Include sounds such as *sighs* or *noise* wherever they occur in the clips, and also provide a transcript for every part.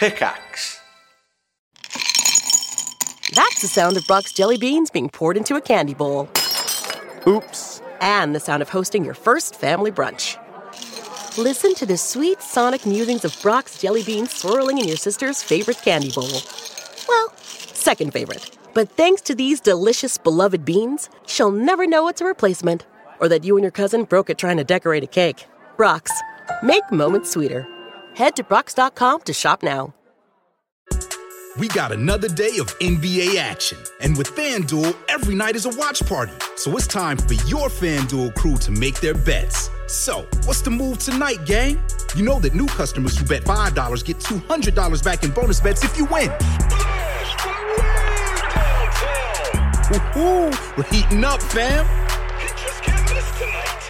Pickaxe. That's the sound of Brach's jelly beans being poured into a candy bowl. Oops. And the sound of hosting your first family brunch. Listen to the sweet sonic musings of Brach's jelly beans swirling in your sister's favorite candy bowl. Well, second favorite. But thanks to these delicious, beloved beans, she'll never know it's a replacement or that you and your cousin broke it trying to decorate a cake. Brach's. Make moments sweeter. Head to Brach's.com to shop now. We got another day of NBA action. And with FanDuel, every night is a watch party. So it's time for your FanDuel crew to make their bets. So, what's the move tonight, gang? You know that new customers who bet $5 get $200 back in bonus bets if you win. Ooh, we're heating up, fam.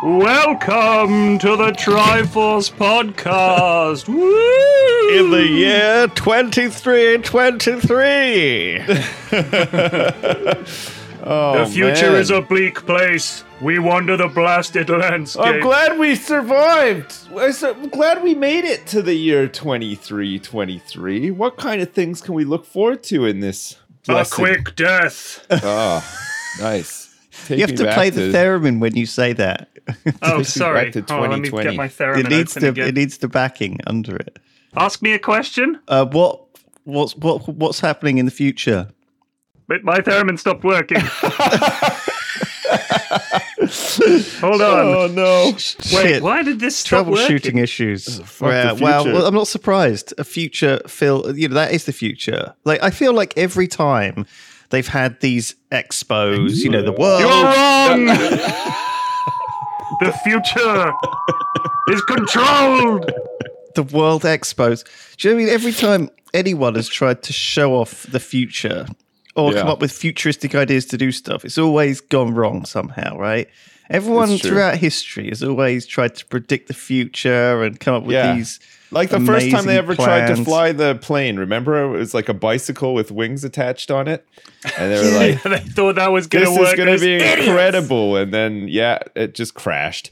Welcome to the Triforce Podcast. *laughs* Woo! In the year 2323. *laughs* oh, the future man. is a bleak place. We wander the blasted landscape. I'm glad we survived. I'm glad we made it to the year 2323. What kind of things can we look forward to in this? a quick death. Oh, *laughs* nice. Take You have to back play the theremin when you say that. *laughs* Oh, sorry. back to Hold on, let me get my it theremin needs open the again. it needs the backing under it. Ask me a question. Uh, what what's what what's happening in the future? But my theremin stopped working. *laughs* Hold on. Oh no! Wait, Shit. why did this stop Troubleshooting working? issues. fuck Well, well, well, I'm not surprised. A future feel, you know, that is the future. Like I feel like every time they've had these expos, you know, the world. You're wrong. *laughs* the future is controlled. the World Expos. Do you know what I mean? Every time anyone has tried to show off the future or Yeah. come up with futuristic ideas to do stuff, it's always gone wrong somehow, right? Everyone throughout history has always tried to predict the future and come up with Yeah. these. Like the first time they ever tried to fly the plane, remember? It was like a bicycle with wings attached on it. And they were *laughs* like, they thought that was going to work. is going to be idiots. incredible. And then, yeah, it just crashed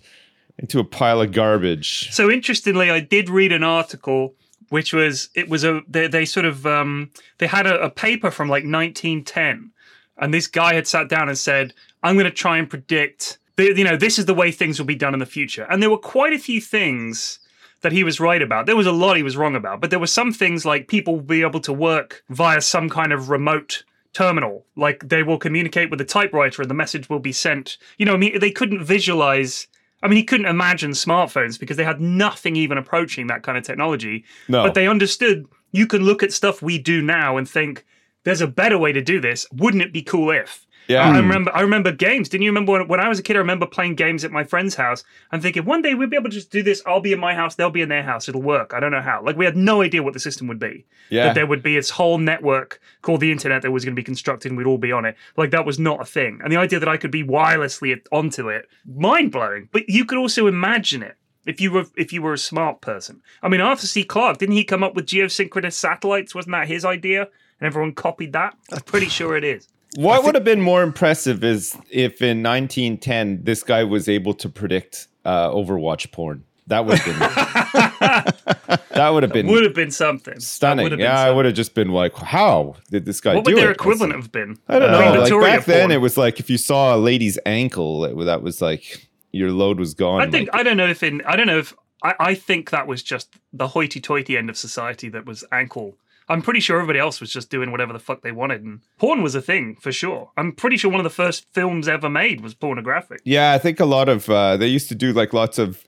into a pile of garbage. So interestingly, I did read an article which was it was a they, they sort of um, they had a, a paper from like 1910, and this guy had sat down and said, "I'm going to try and predict, the, you know, this is the way things will be done in the future." And there were quite a few things that he was right about. There was a lot he was wrong about, but there were some things like people will be able to work via some kind of remote terminal. Like they will communicate with a typewriter and the message will be sent. You know, I mean, they couldn't visualize. I mean, he couldn't imagine smartphones because they had nothing even approaching that kind of technology. No. But they understood you can look at stuff we do now and think, there's a better way to do this. Wouldn't it be cool if? Yeah. I hmm. remember. I remember games. Didn't you remember when, when I was a kid? I remember playing games at my friend's house and thinking, one day we'll be able to just do this. I'll be in my house. They'll be in their house. It'll work. I don't know how. Like we had no idea what the system would be. Yeah. That there would be this whole network called the internet that was going to be constructed and we'd all be on it. Like that was not a thing. And the idea that I could be wirelessly onto it, mind blowing. But you could also imagine it. If you were if you were a smart person, I mean Arthur C. Clarke didn't he come up with geosynchronous satellites? Wasn't that his idea? And everyone copied that. I'm pretty sure it is. What would have been more impressive is if in 1910 this guy was able to predict uh, Overwatch porn. That would have been *laughs* that would have been Would have been something stunning. been Yeah, I would have just been like, how did this guy What do would their it? equivalent have been? I don't know. Queen like Victoria back then, it was like if you saw a lady's ankle, it, that was like your load was gone. I think like- I don't know if in I don't know if I, I think that was just the hoity-toity end of society that was ankle. I'm pretty sure everybody else was just doing whatever the fuck they wanted, and porn was a thing for sure. I'm pretty sure one of the first films ever made was pornographic. Yeah, I think a lot of uh, they used to do like lots of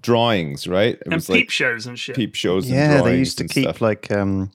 drawings, right? It and was peep like shows and shit. peep shows. and Yeah, they used to keep stuff. like um,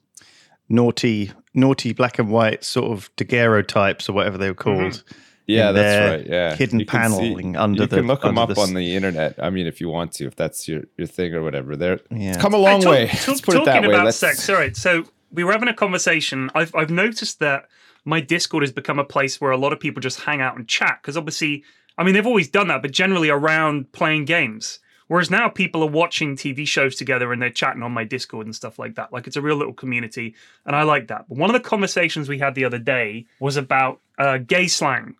naughty, naughty black and white sort of daguerreotypes or whatever they were called. Yeah, that's right. Yeah, hidden You can see- paneling under you the- can look them up the on the internet. I mean, if you want to, if that's your your thing or whatever. They're Yeah. it's come a Hey, long talk- way. *laughs* talk- Let's put it that talking way. about Let's, sex. All right, so we were having a conversation. I've I've noticed that my Discord has become a place where a lot of people just hang out and chat because obviously, I mean, they've always done that, but generally around playing games. Whereas now people are watching TV shows together and they're chatting on my Discord and stuff like that. Like it's a real little community, and I like that. But one of the conversations we had the other day was about uh, gay slang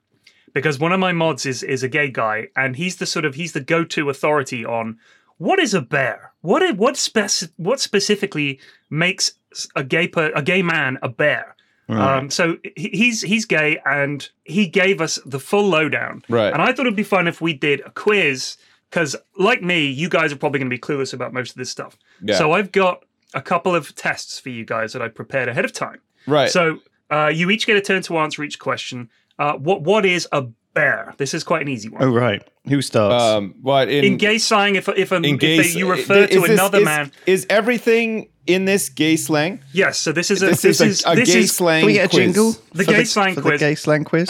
because one of my mods is is a gay guy and he's the sort of he's the go-to authority on what is a bear what i- what spec- what specifically makes a gay per- a gay man a bear um, so he's he's gay and he gave us the full lowdown Right. and i thought it'd be fun if we did a quiz because like me you guys are probably going to be clueless about most of this stuff Yeah. so i've got a couple of tests for you guys that i prepared ahead of time right. so uh, you each get a turn to answer each question. Uh, what what is a bear? This is quite an easy one. Oh right, who starts? um, what in, in gay slang, if if, a, in if gay they, you refer is to this- another is- man, is everything in this gay slang? yes. So this is a This, this, is a, a this gay is slang. Can we get a quiz. jingle? The for gay slang for quiz. The gay slang quiz.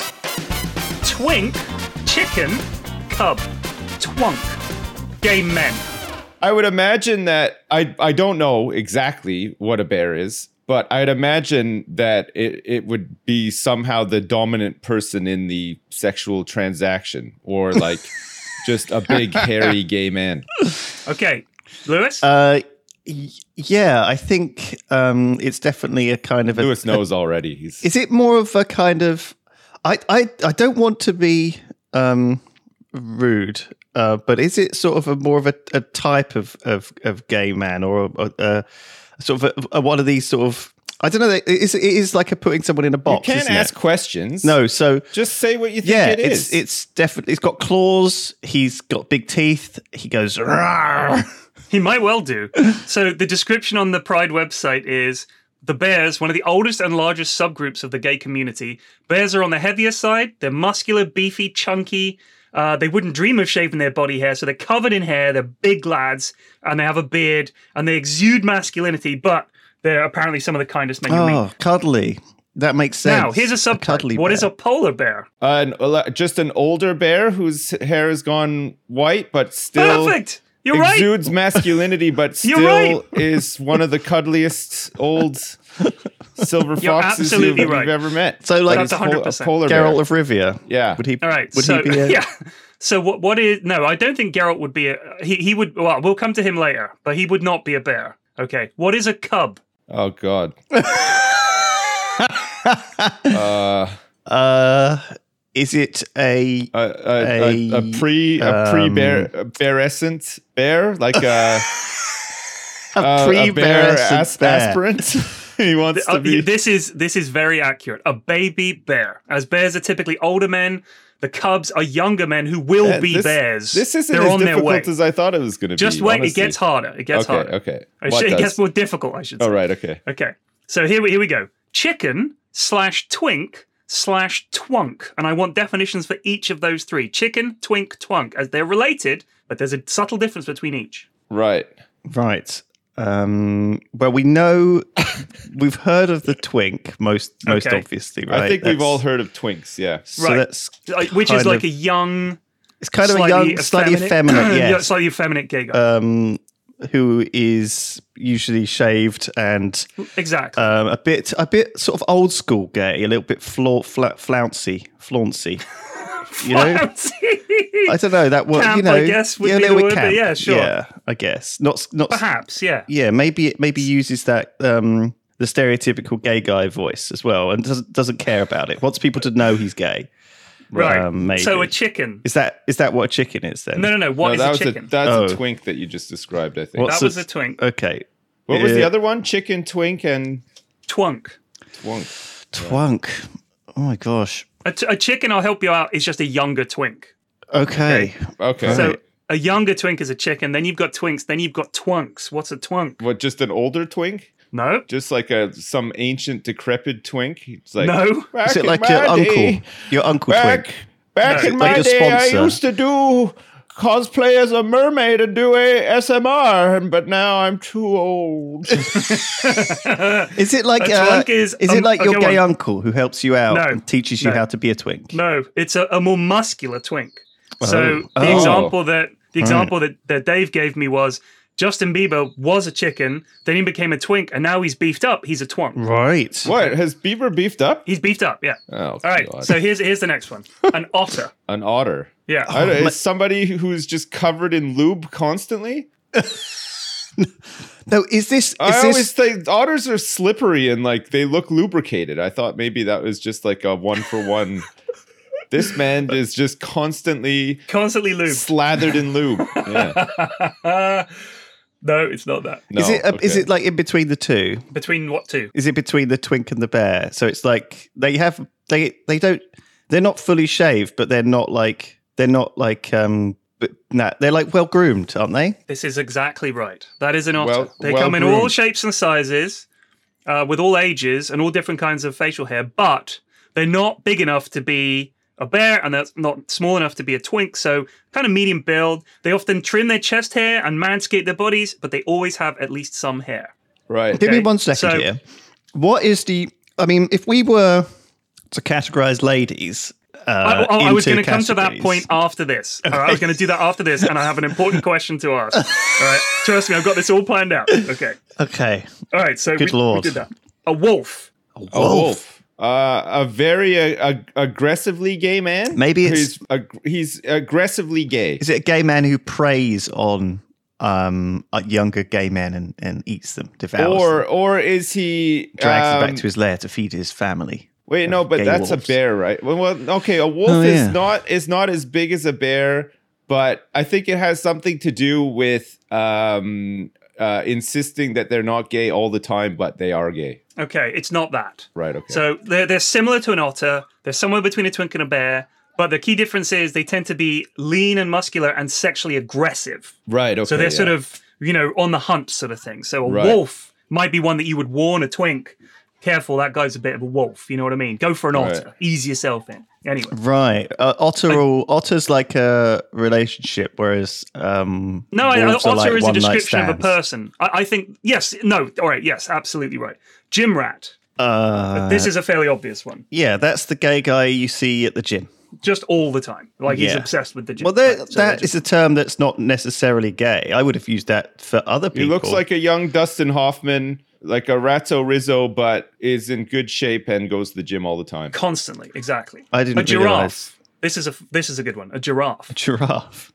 twink, chicken, cub, twunk, gay men. I would imagine that I I don't know exactly what a bear is, but I'd imagine that it, it would be somehow the dominant person in the sexual transaction or like *laughs* just a big hairy gay man. Okay, Lewis. Uh, y- yeah, I think um, it's definitely a kind of a. Lewis knows already. He's Is it more of a kind of? I I I don't want to be um, rude, uh, but is it sort of a more of a, a type of, of of gay man or a, a, a sort of a, a, one of these sort of? I don't know. It is, it is like a putting someone in a you box. can't ask it? questions. No, so just say what you think yeah, it it's it's definitely. It's got claws. He's got big teeth. He goes. "Rawr." *laughs* He might well do. so the description on the Pride website is the bears, one of the oldest and largest subgroups of the gay community. Bears are on the heavier side. They're muscular, beefy, chunky. Uh, they wouldn't dream of shaving their body hair, so they're covered in hair. They're big lads, and they have a beard, and they exude masculinity. But they're apparently some of the kindest men you meet. Oh, cuddly. That makes sense. Now, here's a subtype. cuddly What is bear. a polar bear? an, just an older bear whose hair has gone white, but still Perfect. You're right. exudes masculinity, but *laughs* still right. is one of the cuddliest old silver foxes absolutely you've, right. you've ever met. So, like- That's 100%. a polar Geralt bear. of Rivia. Yeah. Would he? All right. Would so he be? A, yeah. So what? What is? No, I don't think Geralt would be a. He he would. Well, we'll come to him later, but he would not be a bear. Okay. What is a cub? Oh God. *laughs* uh, Uh, is it a? a, a, a, a pre a pre bear a bearescent bear like a *laughs* A a, a pre bear bear as- aspirant. *laughs* he wants Uh, to be. this is this is very accurate. A baby bear. As bears are typically older men, the cubs are younger men who will Yeah, be this, bears. This isn't They're as on difficult as I thought it was going to be. Just wait. honestly. It gets harder. It gets okay, harder. Okay. It, What it does? gets more difficult. I should say. All right. Okay. Okay. So here we here we go. Chicken slash twink slash twunk, and I want definitions for each of those three: chicken, twink, twunk, as they're related, but there's a subtle difference between each. Right. Right. Um, well, we know *laughs* we've heard of the twink most most Okay. obviously, right? I think we've all heard of twinks. Yeah. So Right. that's Which kind is like of- a young, it's kind of a slightly young, slightly effeminate, yeah, *clears throat* yes, slightly effeminate gay guy. um, who is usually shaved and exactly. um, a bit, a bit sort of old school gay, a little bit fla- fla- flouncy, flauncy. *laughs* You know, I don't know that word. Camp, you know, I guess, would yeah, a be bit word, camp. yeah, sure. Yeah, I guess not. Not Perhaps, yeah. yeah, maybe it maybe uses that um, the stereotypical gay guy voice as well, and doesn't doesn't care about it. Wants people to know he's gay. Right. Um, maybe. So a chicken. Is that is that what a chicken is then? No, no, no. What no, is that a was chicken? a that's Oh. a twink that you just described. I think. What's that was a- a twink. Okay. what was the other one? Chicken, twink, and Twunk. twunk. Twunk. Oh my gosh. A, t- a chicken, I'll help you out, is just a younger twink. Okay. Okay. So a younger twink is a chicken. Then you've got twinks. Then you've got twunks. What's a twunk? what? Just an older twink? No. Just like a some ancient decrepit twink? It's like No. Back Is it like your day- uncle? Your uncle Back twink. back No. in Like my your day, I sponsor. used to do cosplay as a mermaid and do ASMR, but now I'm too old. *laughs* *laughs* Is it like A uh, twink is- is um, it like your okay, gay one. uncle who helps you out No. and teaches you No. how to be a twink? No, it's a, a more muscular twink. So the Oh. example that the example that, that Dave gave me was Justin Bieber was a chicken, then he became a twink, and now he's beefed up. He's a twunk. Right. what has Beaver beefed up? He's beefed up, yeah. Oh, All right, God. so here's here's the next one. *laughs* An otter. an otter. Yeah. I don't, oh, is somebody who's just covered in lube constantly? *laughs* No, is this is I this always think otters are slippery and like they look lubricated. I thought maybe that was just like a one for one. *laughs* this man is just constantly Constantly lube. slathered in lube. Yeah. No, it's not that. No, is it uh, is it like in between the two? Between what two? Is it between the twink and the bear? So it's like they have they they don't they're not fully shaved, but they're not like they're not like um but nah, they're like well groomed, aren't they? This is exactly right. That is an otter. Well- they well come in all shapes and sizes, uh, with all ages and all different kinds of facial hair, but they're not big enough to be a bear and they're not small enough to be a twink. So kind of medium build. They often trim their chest hair and manscape their bodies, but they always have at least some hair. right? Give me one second so- here. What is the? I mean, if we were to categorize ladies, uh, I, oh, I was going to come to that point after this. All right, I was going to do that after this, and I have an important question to ask. *laughs* All right, trust me, I've got this all planned out. Okay. Okay, All right, so Good we, we did that. A wolf. A wolf. Uh, a very uh, ag- aggressively gay man. Maybe it's- he's ag- he's aggressively gay. is it a gay man who preys on um uh, younger gay men and, and eats them, devours Or them, or is he drags them um, back to his lair to feed his family? Wait, no, but that's wolves. a bear, right? Well, well, okay, a wolf Oh, yeah. is not is not as big as a bear, but I think it has something to do with um, uh, insisting that they're not gay all the time, but they are gay. Okay, it's not that. Right. Okay. So they're, they're similar to an otter. They're somewhere between a twink and a bear. But the key difference is they tend to be lean and muscular and sexually aggressive. right. Okay. So they're yeah. sort of, you know, on the hunt sort of thing. So a Right. wolf might be one that you would warn a twink. Careful, that guy's a bit of a wolf. You know what I mean? Go for an Right. otter. Ease yourself in. Anyway. Right, uh, otter. or otter's like a relationship, whereas um, No, I, wolves otter like is a description of a person. I, I think, yes, no, all right, yes, absolutely right. Gym rat. Uh, this is a fairly obvious one. yeah, that's the gay guy you see at the gym. Just all the time. Like he's obsessed with the gym. Well, there, Right, so they're that is a term that's not necessarily gay. I would have used that for other He people. looks like a young Dustin Hoffman, like a Ratso Rizzo, but is in good shape and goes to the gym all the time. constantly exactly I didn't a giraffe realise. this is a this is a good one a giraffe A *laughs* giraffe,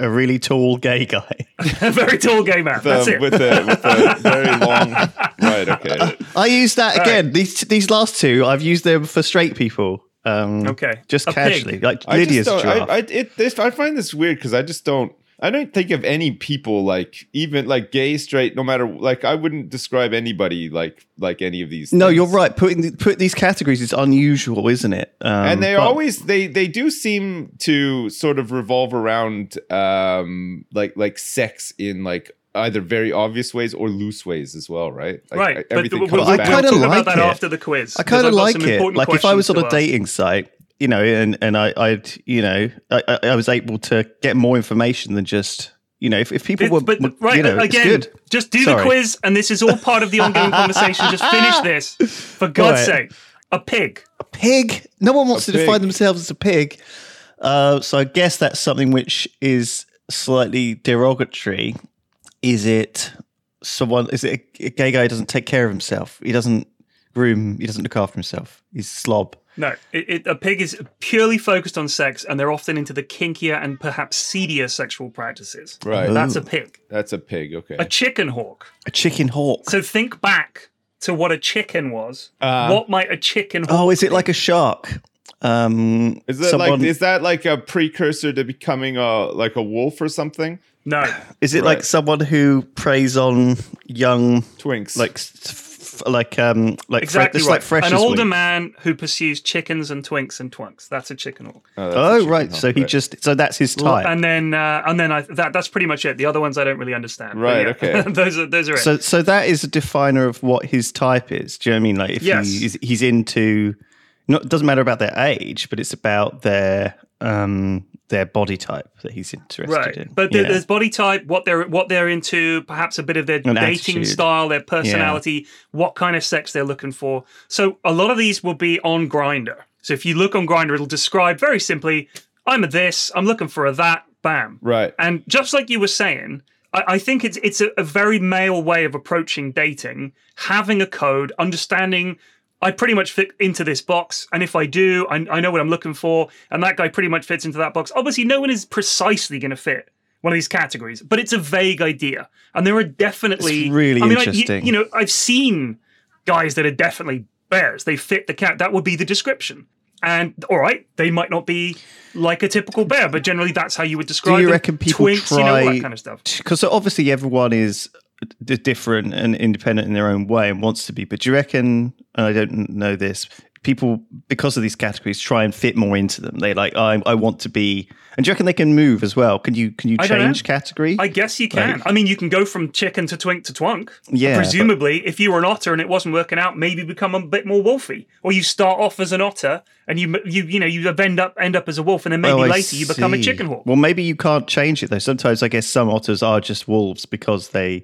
a, a really tall gay guy. *laughs* a very tall gay man The- that's it with a with a *laughs* very long. Right. Okay. I use that again. These these last two, I've used them for straight people. Um, Okay. just A casually, pig. like I Lydia's just giraffe. I, I, it, this, I find this weird because I just don't. I don't think of any people like even like gay, straight, no matter like I wouldn't describe anybody like like any of these. no, things. you're right. Putting the, put these categories is unusual, isn't it? Um, and they but- always they they do seem to sort of revolve around um like like sex in like either very obvious ways or loose ways as well, right? Like, right Everything but comes we'll, I back. we'll kinda talk like about that it. after the quiz I kind of like it. Like if I was on a dating site, you know, and and I I'd you know I, I- I was able to get more information than just you know if, if people It- were but were- right you know it's again, good. just do Sorry. the quiz, and this is all part of the ongoing conversation. Just finish this, *laughs* for God's Right. sake. A pig. A pig. No one wants A to define themselves as a pig. Uh, so I guess that's something which is slightly derogatory. Is it someone? Is it a, a gay guy who doesn't take care of himself? He doesn't groom. He doesn't look after himself. He's slob. No, it, it, a pig is purely focused on sex, and they're often into the kinkier and perhaps seedier sexual practices. Right. That's a pig. That's a pig. Okay. A chicken hawk. A chicken hawk. So think back to what a chicken was. Uh, what might a chicken hawk oh, is it be? like a shark? Um, Is that someone- like is that like a precursor to becoming a like a wolf or something? No. Is it like someone who preys on young, Twinks. like, s- f- like, um, like, Exactly fre- right. like fresh An older wheat? man who pursues chickens and twinks and twunks. That's a chicken hawk. that's a Oh, chicken right. hawk, So he right. just, so that's his type. And then, uh, and then I, that that's pretty much it. The other ones I don't really understand. Right, yeah, okay. *laughs* those are those are it. So, so that is a definer of what his type is. Do you know what I mean? Like, if Yes. he's, he's into, not it doesn't matter about their age, but it's about their um their body type that he's interested right in. but you there- know? there's body type what they're what they're into perhaps a bit of their An dating attitude. style their personality what kind of sex they're looking for so a lot of these will be on Grindr so if you look on Grindr it'll describe very simply i'm a this i'm looking for a that bam Right. and just like you were saying I, I think it's it's a, a very male way of approaching dating having a code understanding I pretty much fit into this box, and if I do, I, I know what I'm looking for, and that guy pretty much fits into that box. Obviously, no one is precisely going to fit one of these categories, but it's a vague idea, and there are definitely It's really I mean, like, you- interesting. you know, I've seen guys that are definitely bears. They fit the cat. That would be the description. And all right, they might not be like a typical bear, but generally that's how you would describe Do you them. reckon people Twinks, you know, all try that kind of stuff. because obviously everyone is d- different and independent in their own way and wants to be. But do you reckon? And I don't know this. People, because of these categories, try and fit more into them. They like, I, I want to be. And do you reckon they can move as well? Can you can you change category? I guess you can. Like- I mean, you can go from chicken to twink to twunk. Yeah, Presumably, if you were an otter and it wasn't working out, maybe become a bit more wolfy, or you start off as an otter and you you you know you end up end up as a wolf, and then maybe Oh, later you become a chicken hawk. Well, maybe you can't change it though. Sometimes I guess some otters are just wolves because they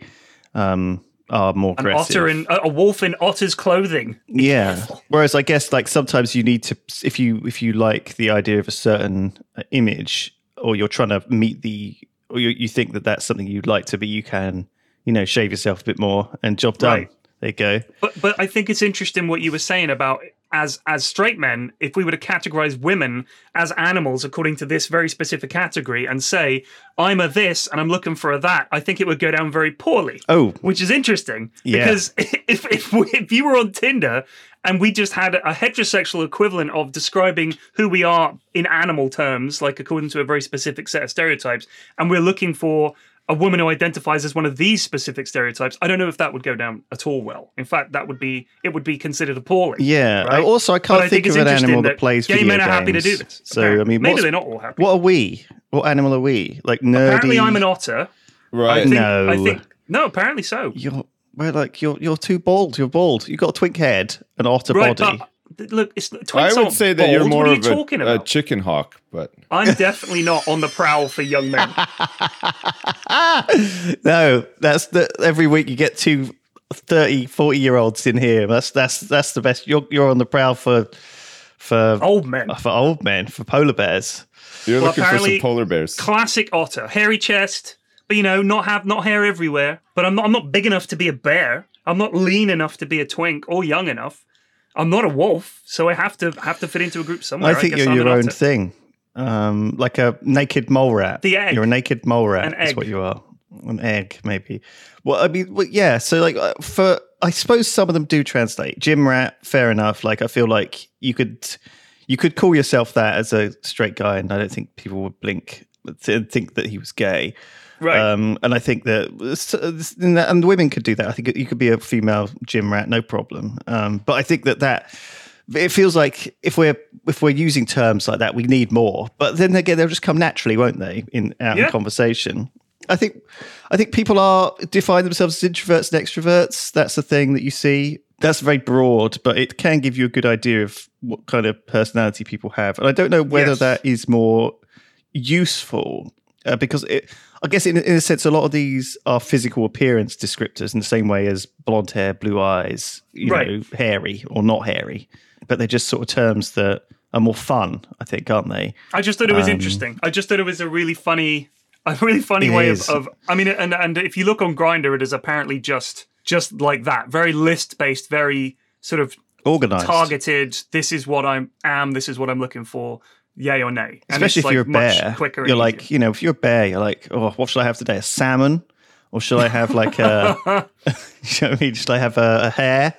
um, are more An aggressive. otter in a, a wolf in otter's clothing. yeah. *laughs* Whereas I guess like sometimes you need to if you if you like the idea of a certain uh, image or you're trying to meet the or you, you think that that's something you'd like to be, you can you know shave yourself a bit more and job done. Right. There you go. But but I think it's interesting what you were saying about as as straight men, if we were to categorize women as animals according to this very specific category and say I'm a this and I'm looking for a that, I think it would go down very poorly. Oh. which is interesting Yeah. because *laughs* if if, we, if you were on Tinder and we just had a heterosexual equivalent of describing who we are in animal terms, like according to a very specific set of stereotypes, and we're looking for a woman who identifies as one of these specific stereotypes, I don't know if that would go down at all well. In fact, that would be it would be considered appalling. Yeah. Right? Also, I can't I think think, of an animal that, that plays gay men are happy to do games. this, So apparently. I mean, Maybe they're not all happy. What are we? What animal are we? Like nerdy? Apparently, I'm an otter. I Right. think, No. I think no. Apparently so. You're we're like you're you're too bald. You're bald. You've got a twink head, an otter Right, body. but look, it's twinks I would aren't say that you're more what are you of a, talking a chicken hawk, but *laughs* I'm definitely not on the prowl for young men. *laughs* No, that's the every week you get two 30, 40 year olds in here. That's that's that's the best. You're you're on the prowl for for Old men. for old men for polar bears. you're Well, looking for some polar bears. Classic otter, hairy chest, but you know, not have not hair everywhere. But I'm not, I'm not big enough to be a bear. I'm not lean enough to be a twink or young enough. I'm not a wolf, so I have to have to fit into a group somewhere. I think guess you're I'm your own thing, um, like a naked mole rat. The egg. You're a naked mole rat. An That's what you are. An egg, maybe. Well, I mean, well, yeah. So, like, uh, for I suppose some of them do translate. Gym rat, fair enough. Like, I feel like you could you could call yourself that as a straight guy, and I don't think people would blink and think that he was gay. Right. Um, and I think that, and women could do that. I think you could be a female gym rat, no problem. Um, but I think that that it feels like if we're if we're using terms like that, we need more. But then again, they'll just come naturally, won't they? In out Yeah. in conversation. I think I think people are define themselves as introverts and extroverts. That's the thing that you see. That's very broad, but it can give you a good idea of what kind of personality people have. And I don't know whether Yes. that is more useful uh, because it, I guess in, in a sense, a lot of these are physical appearance descriptors in the same way as blonde hair, blue eyes, you Right. know, hairy or not hairy. But they're just sort of terms that are more fun, I think, aren't they? I just thought it was Um, interesting. I just thought it was a really funny, a really funny way of, of. I mean, and and if you look on Grindr, it is apparently just just like that, very list based, very sort of Organized. targeted. This is what I am. This is what I'm looking for. Yay or nay. And Especially it's, if you're a like, much bear. quicker. You're like, easier. you know, if you're a bear, you're like, oh, what should I have today? A salmon? Or should I have like a, *laughs* *laughs* you know what I mean? Should I have a, a hare?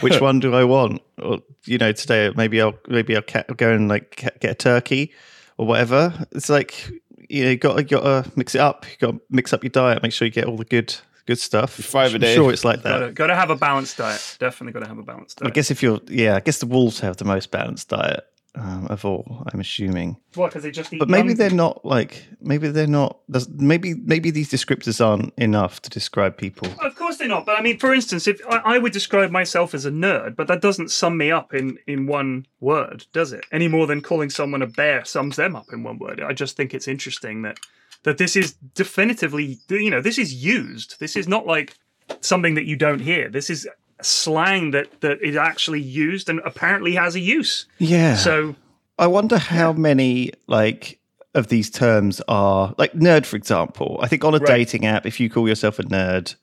Which one do I want? Or, you know, today maybe I'll, maybe I'll ca- go and like ca- get a turkey or whatever. It's like, you know, you got, you got to mix it up. You got to mix up your diet. Make sure you get all the good, good stuff. Five a I'm day. sure it's like that. gotta, gotta have a balanced diet. Definitely gotta have a balanced diet. I guess if you're, yeah, I guess the wolves have the most balanced diet um, of all. I'm assuming. What? Because they just. But maybe young- they're not like maybe they're not. Maybe maybe these descriptors aren't enough to describe people. Of course course they're not. But I mean, for instance, if I, I would describe myself as a nerd, but that doesn't sum me up in in one word, does it? Any more than calling someone a bear sums them up in one word. I just think it's interesting that that this is definitively, you know, this is used. This is not like something that you don't hear. This is slang that that is actually used and apparently has a use. Yeah. So I wonder how many like of these terms are like nerd, for example. I think on a Right. dating app, if you call yourself a nerd,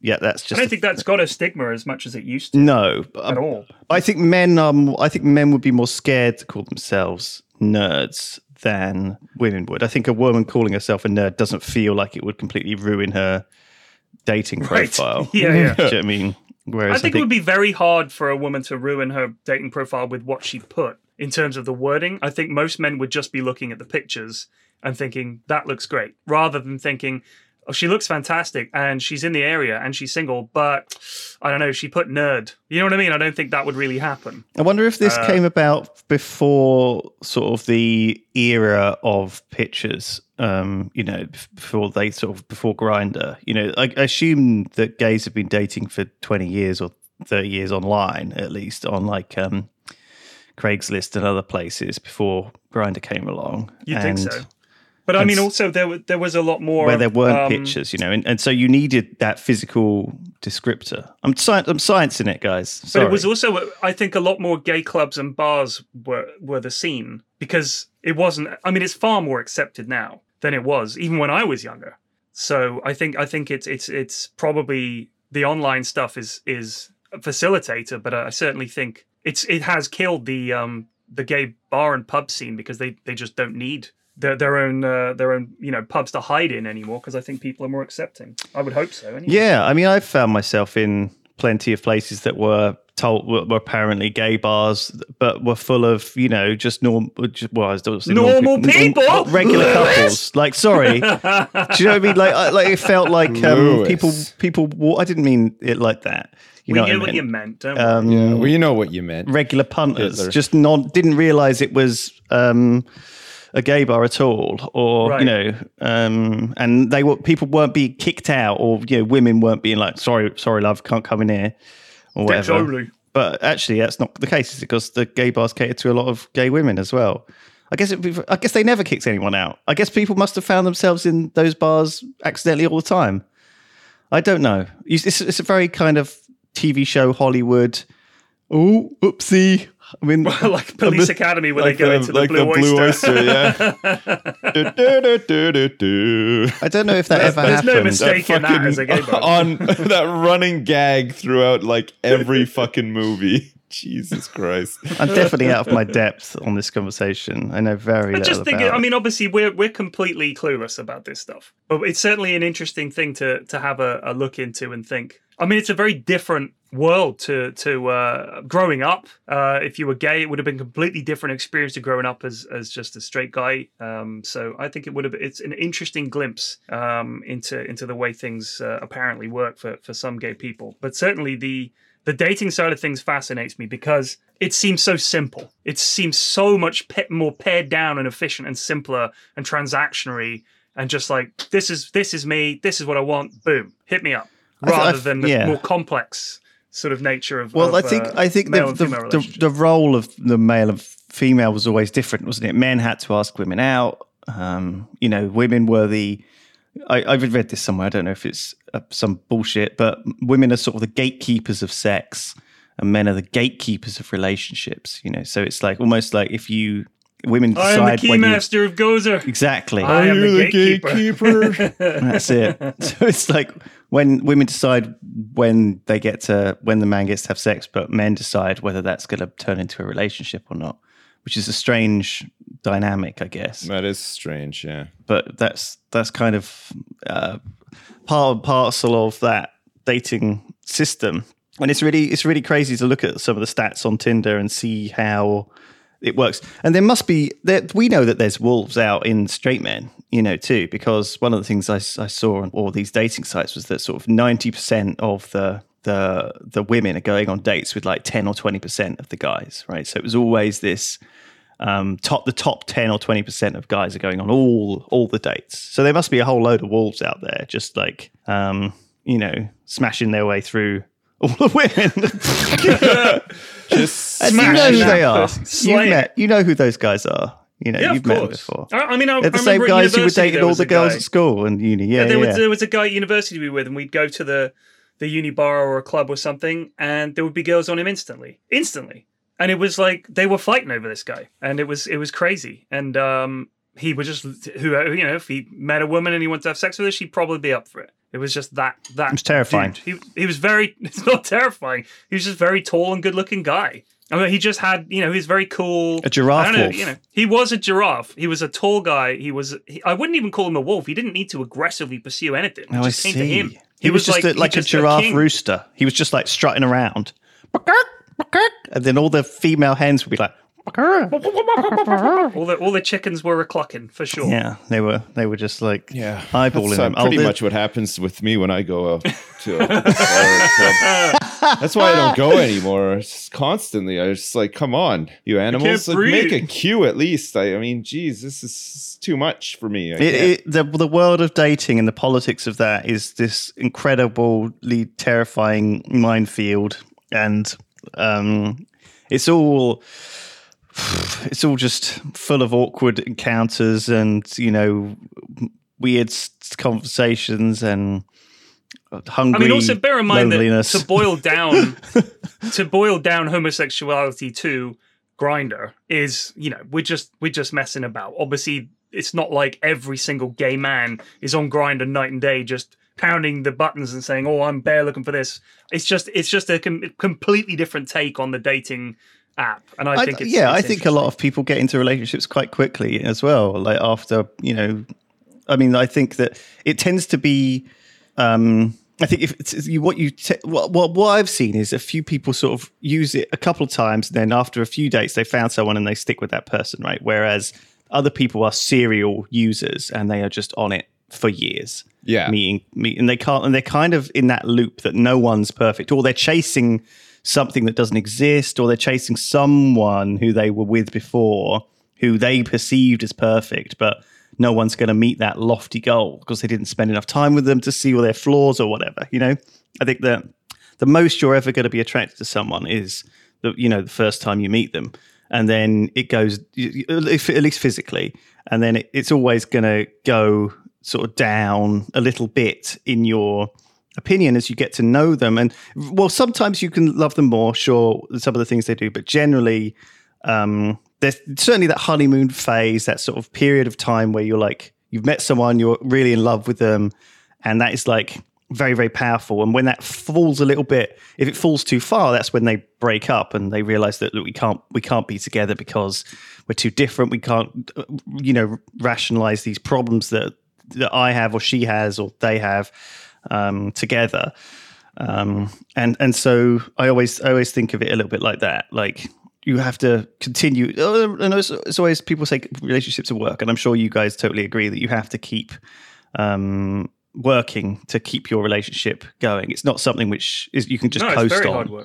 yeah, that's just. I don't a- think that's got a stigma as much as it used to no. at um, all. I think men are. m- I think men would be more scared to call themselves nerds than women would. I think a woman calling herself a nerd doesn't feel like it would completely ruin her dating Right. *laughs* profile. Yeah, yeah. Do you know what I mean? Whereas I think, it would be very hard for a woman to ruin her dating profile with what she put in terms of the wording. I think most men would just be looking at the pictures and thinking that looks great, rather than thinking, "Oh, she looks fantastic and she's in the area and she's single." But I don't know, she put nerd. You know what I mean? I don't think that would really happen. I wonder if this Uh, came about before sort of the era of pictures. Um, you know, before they sort of before Grindr. You know, I, I assume that gays have been dating for twenty years or thirty years online, at least on like um, Craigslist and other places before Grindr came along. You'd think so. But I mean, also there there was a lot more Where there weren't um, pictures, you know, and, and so you needed that physical descriptor. I'm sci- I'm sciencing it, guys. But it was also, I think, a lot more gay clubs and bars were were the scene because it wasn't. I mean, it's far more accepted now than it was even when I was younger. So I think I think it's it's it's probably the online stuff is is a facilitator, but I certainly think it's it has killed the um the gay bar and pub scene because they they just don't need their their own uh, their own you know pubs to hide in anymore because I think people are more accepting. I would hope so. Anyway. Yeah, I mean, I've found myself in plenty of places that were told were, were apparently gay bars, but were full of you know just normal, just, well, I was gonna Normal norm- people? norm- regular couples. Like, sorry, *laughs* do you know what I mean? Like, I, like it felt like um, people people. wa- I didn't mean it like that. You we know knew what what you meant. Don't Um. Yeah, well, you know what you meant. regular punters Hitler. just not didn't realize it was um a gay bar at all or Right. you know um and they were people weren't being kicked out or you know women weren't being like sorry sorry love can't come in here or whatever Totally. but actually that's not the case is because the gay bars cater to a lot of gay women as well I guess it, I guess they never kicked anyone out. I guess people must have found themselves in those bars accidentally all the time. I don't know. It's, it's a very kind of TV show Hollywood. Oh, oopsie! I mean, *laughs* like Police Academy where like they go the, into the like Blue the Oyster. blue oyster, yeah. *laughs* *laughs* Do, do, do, do, do, do. I don't know if that ever there's no happened. mistake. Taking that as a gay bar. on that running gag throughout like every fucking movie. Jesus Christ. *laughs* I'm definitely out of my depth on this conversation. I know very I little just think, about. I mean, obviously, we're we're completely clueless about this stuff, but it's certainly an interesting thing to to have a, a look into and think. I mean, it's a very different world to to uh, growing up. Uh, if you were gay, it would have been a completely different experience to growing up as as just a straight guy. Um, so I think it would have. It's an interesting glimpse um, into into the way things uh, apparently work for for some gay people. But certainly the the dating side of things fascinates me because it seems so simple. It seems so much pe- more pared down and efficient and simpler and transactionary and just like this is this is me. This is what I want. Boom, hit me up. th- Rather th- than the yeah. more complex sort of nature of. well, of, I think uh, I think the the, the, the role of the male and female was always different, wasn't it? Men had to ask women out. Um, you know, women were the. I, I've read this somewhere. I don't know if it's uh, some bullshit, but women are sort of the gatekeepers of sex, and men are the gatekeepers of relationships. You know, so it's like almost like if you women I am the decide when you keymaster of Gozer. exactly. I am You're the gatekeeper. *laughs* That's it. So it's like when women decide when they get to when the man gets to have sex, but men decide whether that's going to turn into a relationship or not, which is a strange dynamic, I guess. That is strange, yeah. But that's that's kind of uh, part and parcel of that dating system, and it's really it's really crazy to look at some of the stats on Tinder and see how it works. And there must be that we know that there's wolves out in straight men, you know, too, because one of the things I, I saw on all these dating sites was that sort of ninety percent of the the the women are going on dates with like ten or twenty percent of the guys, right? So it was always this um, top the top ten or twenty percent of guys are going on all all the dates. So there must be a whole load of wolves out there, just like um, you know, smashing their way through *laughs* all the women. *laughs* Just And you know who they are. You met, you know who those guys are. You know, Yeah, you've met them before. I, I mean, I, They're the I same guys who were dating all the girls guy- at school and uni. Yeah, Yeah, there yeah. was there was a guy at university we were with, and we'd go to the the uni bar or a club or something, and there would be girls on him instantly, instantly, and it was like they were fighting over this guy, and it was it was crazy, and um, he would just who you know if he met a woman and he wanted to have sex with her, she'd probably be up for it. It was just that that It was terrifying. dude. He he was very. *laughs* It's not terrifying. He was just very tall and good looking guy. I mean, he just had you know he was very cool. A giraffe I know, wolf. You know, he was a giraffe. He was a tall guy. He was. He, I wouldn't even call him a wolf. He didn't need to aggressively pursue anything. It Oh, I just came to him. He, was, just a, he like a just giraffe king. rooster. He was just like strutting around. And then all the female hens would be like, All the all the chickens were a clucking for sure. yeah, they were they were just like yeah, eyeballing that's, uh, them. Pretty the- much what happens with me when I go uh, to. *laughs* A bar or club. That's why I don't go anymore. It's constantly, I was just like, come on, you animals, like, make a breathe. queue at least. I, I mean, geez, this is too much for me. It, it, the the world of dating and the politics of that is this incredibly terrifying minefield, and um, it's all it's all just full of awkward encounters and you know weird conversations and hungry. I mean, also bear in mind loneliness. that to boil down *laughs* to boil down homosexuality to Grindr is you know we're just we're just messing about. Obviously, it's not like every single gay man is on Grindr night and day just pounding the buttons and saying, "Oh, I'm bare looking for this." It's just it's just a com- completely different take on the dating app, and I, I- think it's, yeah, it's I think a lot of people get into relationships quite quickly as well. Like after you know, I mean, I think that it tends to be. Um, I think if it's you, what you te- what, what what I've seen is a few people sort of use it a couple of times, and then after a few dates, they found someone and they stick with that person, right? Whereas other people are serial users and they are just on it for years. Yeah. meeting, meet, and they can't, and they're kind of in that loop that no one's perfect, or they're chasing something that doesn't exist, or they're chasing someone who they were with before, who they perceived as perfect, but no one's going to meet that lofty goal because they didn't spend enough time with them to see all their flaws or whatever. You know, I think that the most you're ever going to be attracted to someone is the you know the first time you meet them, and then it goes at least physically, and then it, it's always going to go sort of down a little bit in your opinion as you get to know them. And well, sometimes you can love them more, sure, some of the things they do, but generally, um, there's certainly that honeymoon phase, that sort of period of time where you're like, you've met someone, you're really in love with them, and that is like very, very powerful. And when that falls a little bit, if it falls too far, that's when they break up and they realize that look, we can't, we can't be together because we're too different. We can't, uh, you know, rationalize these problems that that I have or she has or they have um, together. Um, and and so I always I always think of it a little bit like that. Like you have to continue. uh, And it's, it's always people say relationships are work, and I'm sure you guys totally agree that you have to keep um, working to keep your relationship going. It's not something which is you can just no, coast on.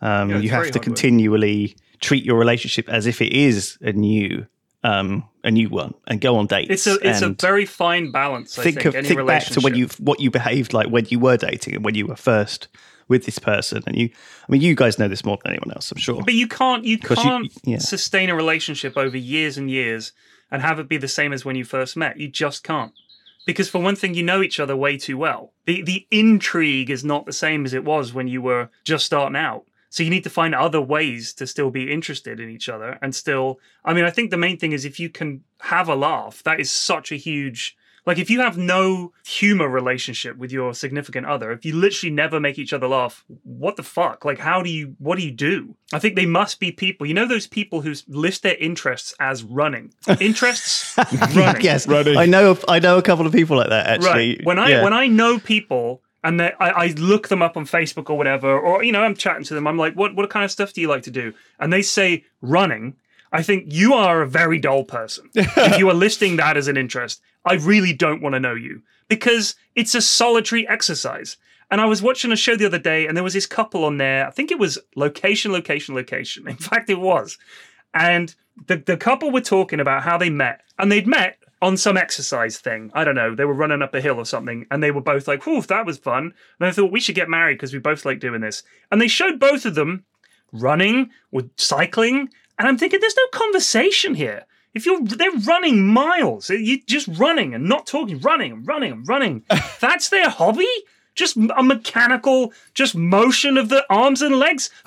Um, Yeah, you have to hard work. continually treat your relationship as if it is a new um, a new one, and go on dates. It's a it's a very fine balance. I think think, of think back to when you what you behaved like when you were dating and when you were first with this person, and you. I mean, you guys know this more than anyone else, I'm sure. But you can't you- can't yeah. sustain a relationship over years and years and have it be the same as when you first met. You just can't. Because for one thing, you know each other way too well. The the intrigue is not the same as it was when you were just starting out. So you need to find other ways to still be interested in each other and still I mean, I think the main thing is if you can have a laugh, that is such a huge like if you have no humor relationship with your significant other, if you literally never make each other laugh, what the fuck? Like how do you what do you do? I think they must be people. You know those people who list their interests as running. Interests *laughs* running. yes, Running. I know. I know a couple of people like that. Actually, Right. When I Yeah. when I know people and I, I look them up on Facebook or whatever, or you know, I'm chatting to them. I'm like, what what kind of stuff do you like to do? And they say running. I think you are a very dull person *laughs* if you are listing that as an interest. I really don't want to know you because it's a solitary exercise. And I was watching a show the other day, and there was this couple on there. I think it was location, location, location. *laughs* In fact, it was. And the, the couple were talking about how they met, and they'd met on some exercise thing. I don't know. They were running up a hill or something, and they were both like, "Whew, that was fun." And I thought we should get married because we both like doing this. And they showed both of them running or cycling, and I'm thinking, there's no conversation here. If you're, they're running miles. you're just running and not talking, running and running and running. *laughs* That's their hobby. Just a mechanical, just motion of the arms and legs. *gasps*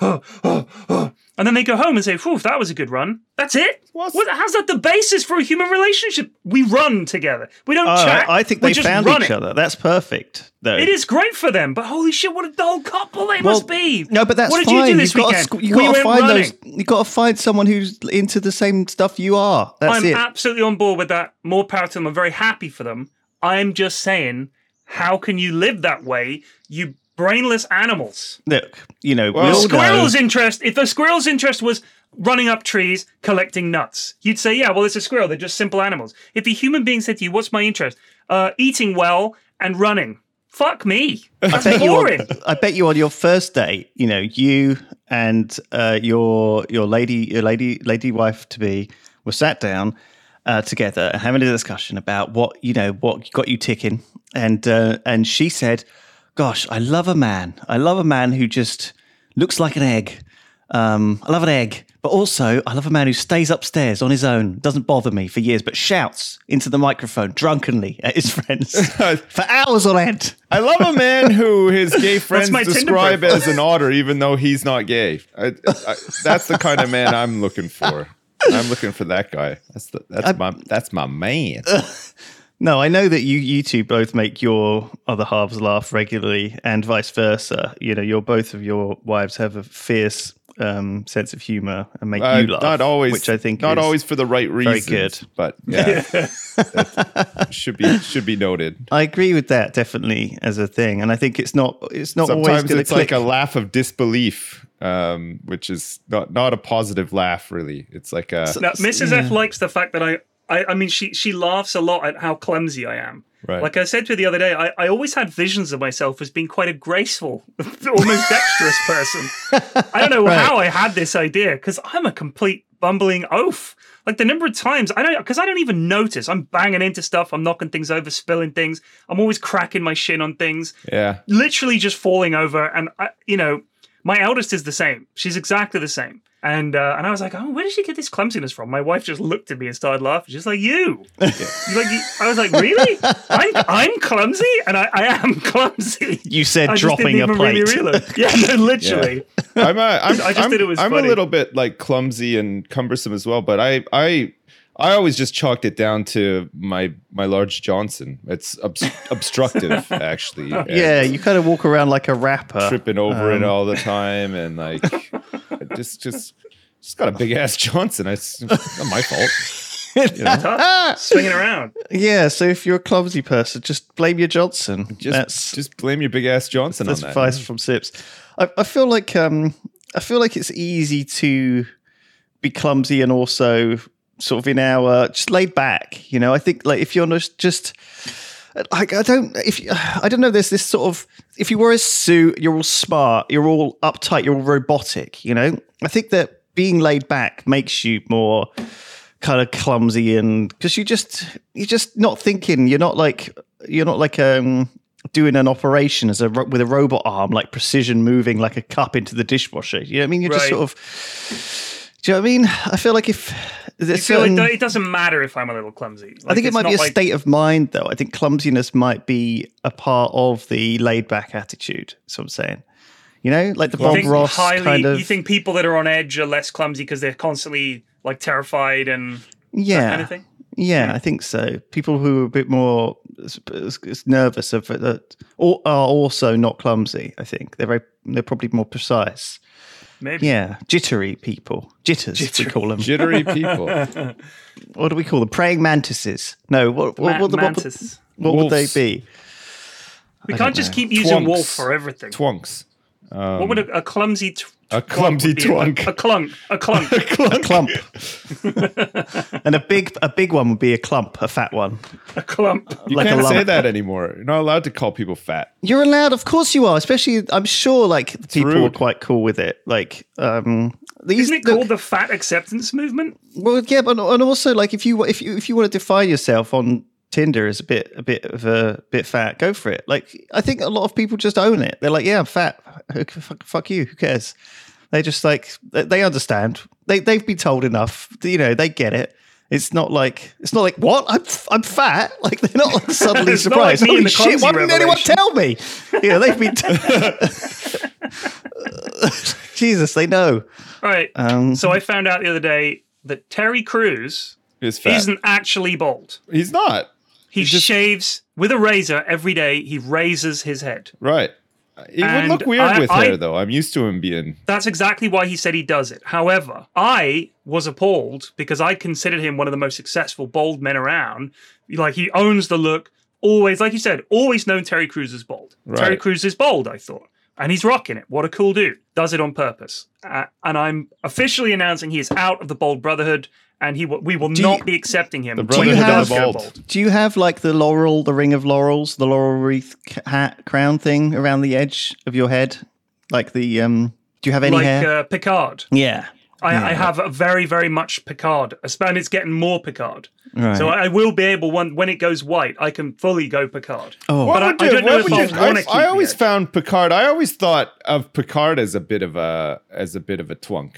And then they go home and say, Whew, that was a good run. That's it? What, how's that the basis for a human relationship? We run together. We don't Oh, chat. I think they found each other. That's perfect, though. It is great for them, but holy shit, what a dull couple they must be. No, but that's what did fine. you do this got weekend? to, you we got to find running. those. You got to find someone who's into the same stuff you are. That's I'm it. absolutely on board with that. More power to them. I'm very happy for them. I'm just saying, how can you live that way, you brainless animals? Look, you know, Well, we all know. Squirrel's interest, if a squirrel's interest was running up trees, collecting nuts, you'd say, yeah, well, it's a squirrel. They're just simple animals. If a human being said to you, what's my interest? Uh, eating well and running. Fuck me. That's bet you on. I bet you on your first date, you know, you and uh, your your lady your lady lady wife to be were sat down uh, together and having a discussion about what you know what got you ticking, and uh, and she said, "Gosh, I love a man. I love a man who just looks like an egg. Um, I love an egg." But also, I love a man who stays upstairs on his own, doesn't bother me for years, but shouts into the microphone drunkenly at his *laughs* friends *laughs* for hours on end. I love a man who his gay friends describe as an otter, even though he's not gay. I, I, that's the kind of man I'm looking for. I'm looking for that guy. That's the, that's my that's my man. *laughs* No, I know that you you two both make your other halves laugh regularly, and vice versa. You know, your both of your wives have a fierce um, sense of humor and make Uh, you laugh. not always, which I think not is- always for the right reasons. good. but *laughs* yeah, should be should be noted. I agree with that definitely as a thing, and I think it's not it's not always Sometimes going it's click. like a laugh of disbelief, um, which is not not a positive laugh. Really, it's like a Now, Mrs. F likes the fact that I, I, I mean, she she laughs a lot at how clumsy I am. Right. Like I said to her the other day, I, I always had visions of myself as being quite a graceful, *laughs* almost dexterous person. I don't know *laughs* how I had this idea because I'm a complete bumbling oaf. Like the number of times I don't, because I don't even notice. I'm banging into stuff. I'm knocking things over, spilling things. I'm always cracking my shin on things yeah. literally just falling over. And I, you know, my eldest is the same. She's exactly the same. And uh, and I was like, oh, where did she get this clumsiness from? My wife just looked at me and started laughing. She's like, you. You're like, you- I was like, really? I'm I'm clumsy, and I, I am clumsy. You said I just dropping didn't a even really plate. realize. *laughs* Yeah, no, literally. I'm a, *laughs* I'm, I just I'm, did it was I'm a little bit like clumsy and cumbersome as well, but I I I always just chalked it down to my my large Johnson. It's obs- *laughs* obstructive actually. yeah, you kind of walk around like a rapper. tripping over it Um, all the time and like I just just just got a big ass *laughs* Johnson. It's not my fault. *laughs* You know? Swinging around. Yeah, so if you're a clumsy person, just blame your Johnson. Just That's just blame your big ass Johnson that's on that. advice from Sips. I, I feel like um, I feel like it's easy to be clumsy and also sort of in our just laid back. You know, I think like if you're just just like I don't if you- I don't know. There's this sort of if you wear a suit, you're all smart, you're all uptight, you're all robotic. You know, I think that being laid back makes you more kind of clumsy and because you just you're just not thinking. You're not like you're not like um doing an operation as a with a robot arm, like precision moving like a cup into the dishwasher. You know what I mean? You're just sort of. Do you know what I mean? I feel like if feel certain, it, it doesn't matter if I'm a little clumsy. I think it might be a like- state of mind, though. I think clumsiness might be a part of the laid back attitude. So I'm saying. You know, like the Bob Ross highly, kind of. You think people that are on edge are less clumsy because they're constantly like terrified and yeah, kind of thing? yeah, I think so. People who are a bit more nervous of uh, that are also not clumsy. I think they're very, they're probably more precise. Maybe. Yeah, jittery people, jitters we call them. Jittery people. *laughs* what do we call them? Praying mantises? No, what what, Ma- what, what, mantis. what would they be? We can't just keep using Twunks. wolf for everything. Twunks. what would um, a, a clumsy t- A clumsy would twunk. A, a clunk. A clunk. a clump. *laughs* *laughs* and a big a big one would be a clump, a fat one. a clump. You like can't say that anymore. You're not allowed to call people fat. You're allowed, of course you are. Especially, I'm sure, like people are quite cool with it. Like, um, these Isn't it the- called the fat acceptance movement? Well, yeah, but and also like if you if you if you want to define yourself on Tinder is a bit a bit of a bit fat, go for it. Like I think a lot of people just own it. They're like, yeah, I'm fat. Fuck, fuck you. Who cares? They just like they- they understand. They they've been told enough. You know, they get it. It's not like it's not like what I'm f- I'm fat. *laughs* Like they're not like *laughs* suddenly It's not like surprised. Holy shit! Why didn't anyone tell me? You know, they've been. *laughs* Jesus, they know. Right. Um, so I found out the other day that Terry Crews He's fat. isn't actually bald. He's not. He shaves with a razor every day. He raises his head. Right. He would look weird I- with I- hair, though. I'm used to him being. That's exactly why he said he does it. However, I was appalled because I considered him one of the most successful bald men around. Like he owns the look. Always, like you said, always known Terry Crews as bald. Terry Right. Crews is bald, I thought. And he's rocking it. What a cool dude. Does it on purpose. Uh, and I'm officially announcing he is out of the Bald Brotherhood and he w- we will you- not be accepting him The when he Brotherhood does of go Bald. bald. Do you have like the laurel, the ring of laurels, the laurel wreath c- hat crown thing around the edge of your head? Like the um do you have any Like hair? uh, Picard. yeah. I, I have a very, very much Picard, and it's getting more Picard. Right. So I will be able when when it goes white, I can fully go Picard. Oh. but I, I don't know if I you- want to I, keep. I always found Picard. I always thought of Picard as a bit of a as a bit of a twunk.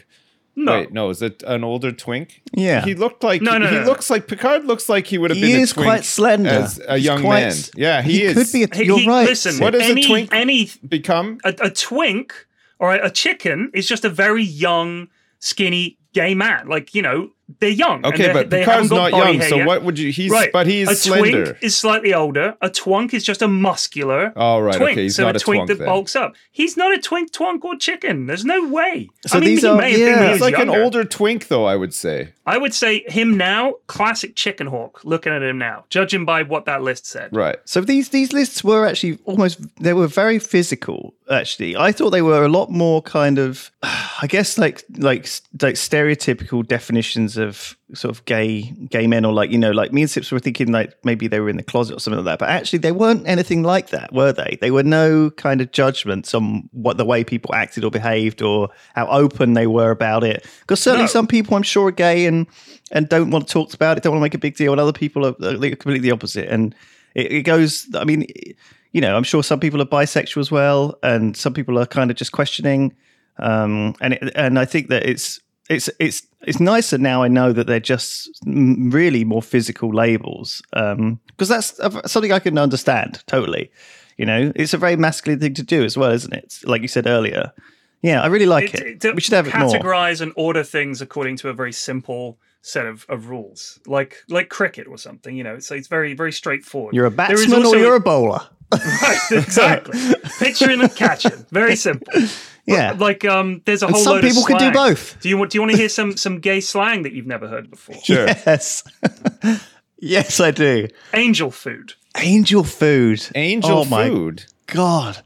No. Wait, no, is it an older twink? Yeah. he looked like No, no, he no, no. looks like Picard. Looks like he would have He been. a is twink quite slender. as a He's young man. s- Yeah, he, He is. could be a He- you're he- right. Listen, What is a any, twink? Any become. a, a twink or a, a chicken is just a very young, skinny gay man. Like you know, they're young. and Okay, they're- but Picard's not young. So yet. what would you? He's Right, but he's a slender. twink is slightly older. A twunk is just a muscular. Oh, right, Twink. okay, he's so not a a twink that then. bulks up. He's not a twink, twunk, or chicken. There's no way. So I mean, these he are- may have been when yeah. was like an older twink, though. I would say. I would say him now, classic chicken hawk. Looking at him now, judging by what that list said. Right. So these these lists were actually almost they were very physical. Actually, I thought they were a lot more kind of, *sighs* I guess like like like stereotypical definitions of sort of gay gay men, or like you know like me and Sips were thinking like maybe they were in the closet or something like that. But actually, they weren't anything like that, were they? They were no kind of judgments on what the way people acted or behaved or how open they were about it. Because certainly No. some people I'm sure are gay and and don't want to talk about it, don't want to make a big deal, and other people are, are completely the opposite. And it, it goes. I mean, you know, I'm sure some people are bisexual as well, and some people are kind of just questioning. Um, and it, and I think that it's it's it's it's nicer now. I know that they're just really more physical labels um, because that's something I can understand totally. You know, it's a very masculine thing to do as well, isn't it? Like you said earlier. Yeah, I really like it. to we should have it more. categorize and order things according to a very simple set of, of rules, like like cricket or something. You know, so it's very very straightforward. You're a batsman or you're a bowler. Right, *laughs* exactly pitching and catching. Very simple. Yeah. Like um, there's a And whole some load of people can do both. Do you want do you want to hear some some gay slang that you've never heard before? Sure. Yes. *laughs* yes, I do. Angel food. Angel food. Angel oh my food. god.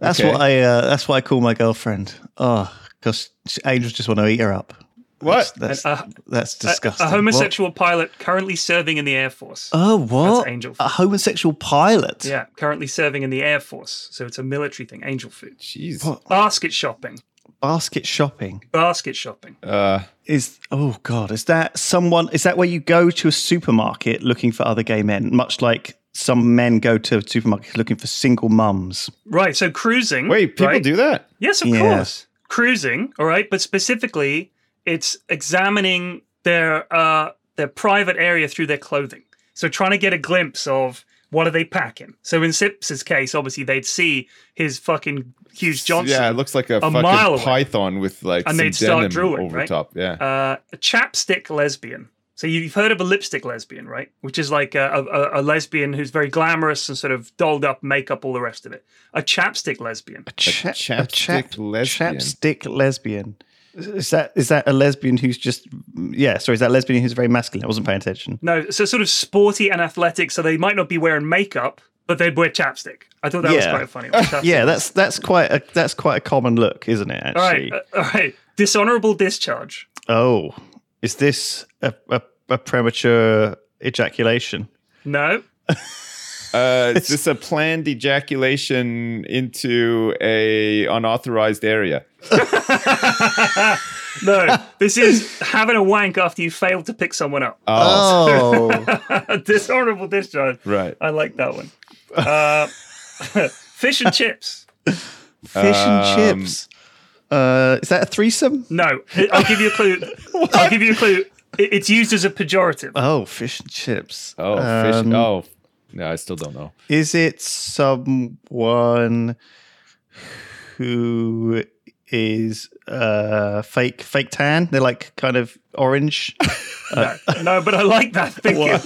That's Okay. what I. Uh, that's what I call my girlfriend. Oh, because angels just want to eat her up. What? That's And, uh, that's A- disgusting. A, homosexual pilot currently serving in the Air Force. What? Oh, what? That's angel food. A homosexual pilot. yeah, currently serving in the Air Force. So it's a military thing. Angel food. Jeez. What? Basket shopping. Basket shopping Basket shopping. Uh, is. Oh god, is that someone? Is that where you go to a supermarket looking for other gay men, much like some men go to a supermarket looking for single mums? Right. So cruising. wait, people right? do that? Yes, of Yeah. course. Cruising, all right, but specifically, it's examining their uh their private area through their clothing. So trying to get a glimpse of what are they packing. So in Sips's case, obviously they'd see his fucking huge Johnson. Yeah, it looks like a, mile fucking away. python with like And some they'd start denim over right? top. Yeah. uh, a chapstick lesbian. So you've heard of a lipstick lesbian, right? Which is like a, a, a lesbian who's very glamorous and sort of dolled up, makeup, all the rest of it. A chapstick lesbian. Cha- chapstick lesbian. Chapstick lesbian. Is that is that a lesbian who's just yeah? Sorry, is that a lesbian who's very masculine? I wasn't paying attention. No, so sort of sporty and athletic. So they might not be wearing makeup, but they'd wear chapstick. I thought that was Yeah. quite funny. Chapstick. *laughs* Yeah, that's that's quite a that's quite a common look, isn't it? Actually. right. uh, all right. Dishonorable discharge. Oh, is this a, a, a premature ejaculation? No. *laughs* Uh, is this a planned ejaculation into a unauthorized area? *laughs* No. this is having a wank after you failed to pick someone up. Oh, *laughs* Dishonorable discharge. Right. I like that one. Uh, *laughs* fish and chips. fish and chips. Uh, is that a threesome? No. I'll give you a clue. I'll give you a clue. It's used as a pejorative. Oh, fish and chips. Oh, fish. Um, Oh, no, I still don't know. Is it someone who is uh fake fake tan? They're like kind of orange. *laughs* No, no, but I like that thinking. It,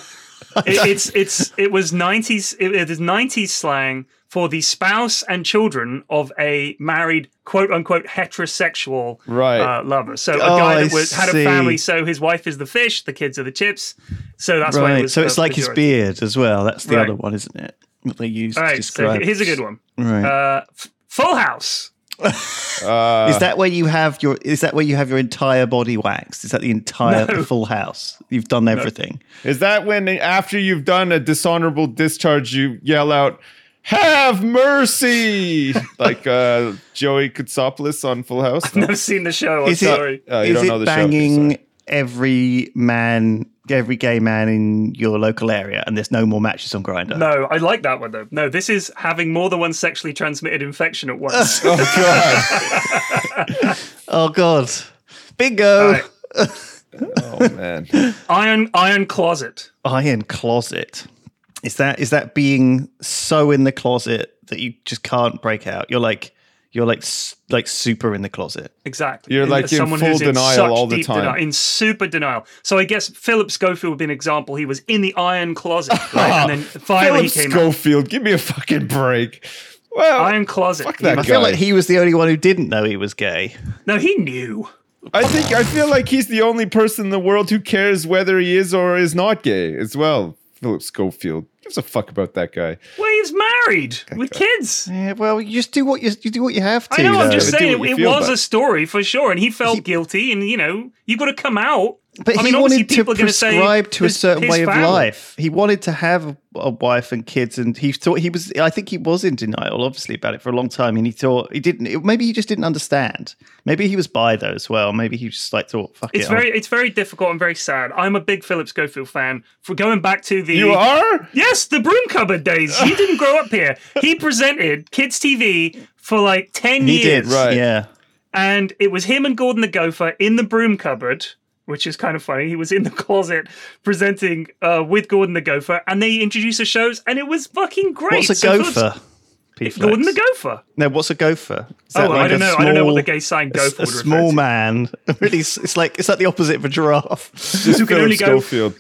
it's it's it was nineties it, it is nineties slang for the spouse and children of a married quote unquote heterosexual Right. uh, lover. So a Oh, guy that was, had a family, so his wife is the fish, the kids are the chips. So that's why it right. was. So it's uh, like his beard as well. That's the Right. other one, isn't it? What they use All to right, so here's a good one. Right. Uh, F- Full House. Uh, is that where you have your? Is that where you have your entire body waxed? Is that the entire No. full house? You've done everything. Is that when after you've done a dishonorable discharge, you yell out, "Have mercy!" *laughs* like uh, Joey Katsopolis on Full House? No? I've never seen the show. I'm Is it- sorry. Uh, you is don't it know the show, banging sorry. every man, every gay man in your local area, and there's no more matches on Grindr? No, I like that one though. No, this is having more than one sexually transmitted infection at once. *laughs* Oh God! *laughs* Oh God, bingo! All right. Oh man! *laughs* Iron Iron Closet. Iron closet. Is that is that being so in the closet that you just can't break out? You're like you're like like super in the closet. Exactly. You're In- like in someone full who's denial such all the time. deni- in super denial. So I guess Philip Schofield would be an example. He was in the iron closet, right? *laughs* and then finally Philip he came out. Philip Schofield, give me a fucking break. Well, Iron closet. Fuck that I feel like he was the only one who didn't know he was gay. No, he knew. I think I feel like he's the only person in the world who cares whether he is or is not gay as well. Philip Schofield gives a fuck about that guy. Well, he's married with kids. Yeah, well, you just do what you you do what you have to. I know. I'm just saying what you it, was but- a story for sure, and he felt He- guilty. And you know, you've got to come out. But I he mean, wanted to people are going to say prescribe to a certain his way of life. He wanted to have a wife and kids, and he thought he was. I think he was in denial, obviously, about it for a long time. And he thought he didn't. maybe he just didn't understand. Maybe he was bi though as well. Maybe he just like thought, "Fuck It's it." I'll- very, it's very difficult and very sad. I'm a big Philip Schofield fan. For going back to the You are? Yes, the broom cupboard days. He didn't grow up here. He *laughs* presented kids TV for like 10 He years. did, Right. Yeah. And it was him and Gordon the Gopher in the broom cupboard, which is kind of funny. He was in the *laughs* closet presenting uh, with Gordon the Gopher, and they introduced the shows, and it was fucking great. What's a So Philip's- gopher? P-Flex. Gordon the Gopher. No, what's a gopher? Is Oh, that I don't a know. I don't know what the gay sign a, gopher a would refer small to. man. *laughs* Really, s- it's like it's like the opposite of a giraffe. *laughs* Just can Philip only go- Schofield.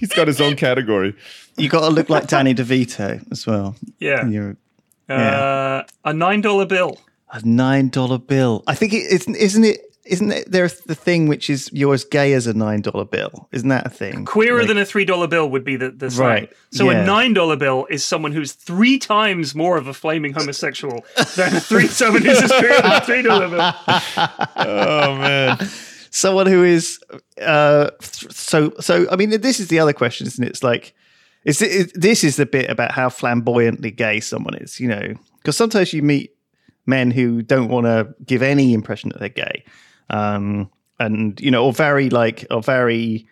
He's got his own category. You got to look like Danny DeVito as well. Yeah. And You're Uh, a $9 bill. a nine dollar bill. I think it isn't. Isn't it? Isn't there the thing which is you're as gay as a nine dollar bill? Isn't that a thing? Queerer Like- than a three dollar bill would be the, the slang. Right, So yeah. a nine dollar bill is someone who's three times more of a flaming homosexual than a *laughs* three someone who's as queer as a three dollar bill. Oh man. someone who is uh so so i mean this is the other question isn't it it's like is it, is- this is the bit about how flamboyantly gay someone is you know because sometimes you meet men who don't want to give any impression that they're gay um and you know or very like or very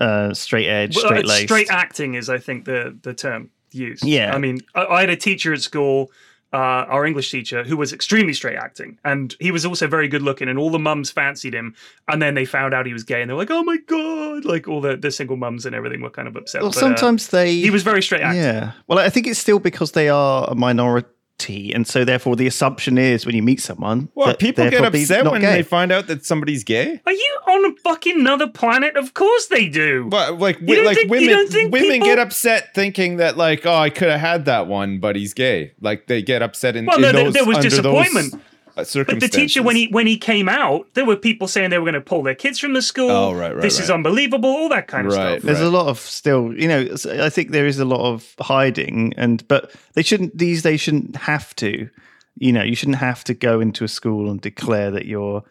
uh straight edge uh, straight laced straight acting is, I think, the the term used. Yeah. I mean, I, I had a teacher at school. Uh, our English teacher, who was extremely straight acting, and he was also very good looking, and all the mums fancied him. And then they found out he was gay, and they were like, "Oh my god!" Like all the, the single mums and everything were kind of upset. well But, uh, sometimes they he was very straight acting. yeah well i think it's still because they are a minority and so therefore the assumption is when you meet someone Well, people get upset when gay. they find out that somebody's gay. Are you on a fucking another planet? Of course they do. But like, You don't like think- you women, don't think women people- get upset thinking that like, oh, I could have had that one, but he's gay. Like they get upset in, Well, in no, those, there was under disappointment. Those, But the teacher, when he when he came out, there were people saying they were going to pull their kids from the school. Oh, right, right, This is unbelievable. All that kind of Right, stuff. There's a lot of still, you know, I think there is a lot of hiding, and but they shouldn't. These days shouldn't have to. You know, you shouldn't have to go into a school and declare that you're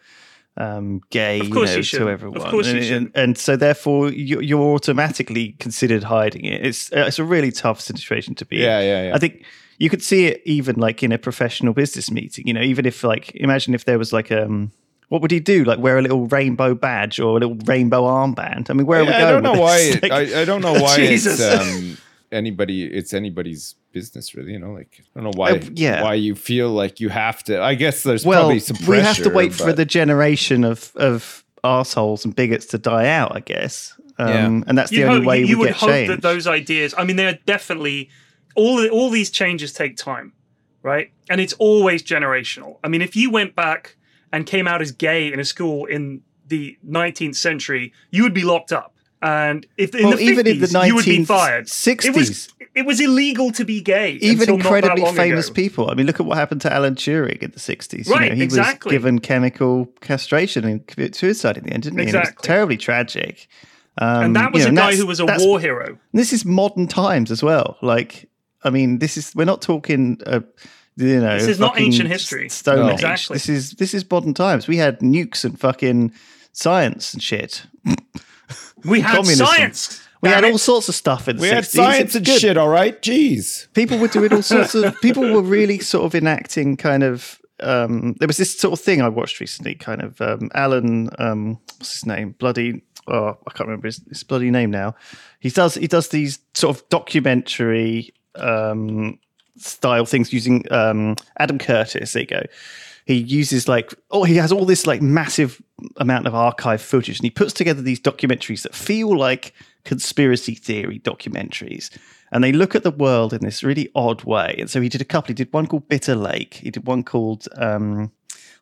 um, gay. Of course you know, you shouldn't. to Of everyone. course you and, shouldn't. and, and so therefore you, you're automatically considered hiding it. It's uh, it's a really tough situation to be. in. Yeah, yeah, yeah. I think you could see it even like in a professional business meeting. You know, even if like imagine if there was like um. What would he do? Like wear a little rainbow badge or a little rainbow armband? I mean, where are we Yeah, going? I don't know why. It, Like- I, I don't know *laughs* why Jesus. it's um, anybody. It's anybody's business, really. You know, like I don't know why. Uh, yeah. Why you feel like you have to? I guess there's well, probably some pressure. we have to wait for the generation of of assholes and bigots to die out, I guess. Um, Yeah. And that's the You'd only hope- way you, you we would get hope change. that those ideas. I mean, they're definitely all. All these changes take time, right? And it's always generational. I mean, if you went back and came out as gay in a school in the 19th century, you would be locked up. And if in Well, the even 50s, in the 19th, you would be fired. 1960s. It was it was illegal to be gay. Even until not that incredibly famous ago. people. I mean, look at what happened to Alan Turing in the 60s. You Right, know, he exactly. was given chemical castration and committed suicide in the end, didn't he? And it was Exactly. terribly tragic. Um, And that was you know, a guy who was a war hero. This is modern times as well. Like, I mean, this is we're not talking. Uh, you know, This is not ancient history. Stone No. Age. Exactly. This is this is modern times. We had nukes and fucking science and shit. We had Communism. science. We had all sorts of stuff in the We 60s. had science and shit. All right, jeez. People were doing all sorts of. *laughs* People were really sort of enacting kind of. Um, there was this sort of thing I watched recently, kind of um, Alan. Um, what's his name? Bloody. Oh, I can't remember his, his bloody name now. He does. He does these sort of documentary um, style things using um, Adam Curtis. There you go. He uses like oh he has all this like massive amount of archive footage and he puts together these documentaries that feel like conspiracy theory documentaries. And they look at the world in this really odd way. And so he did a couple. He did one called bitter lake. He did one called um,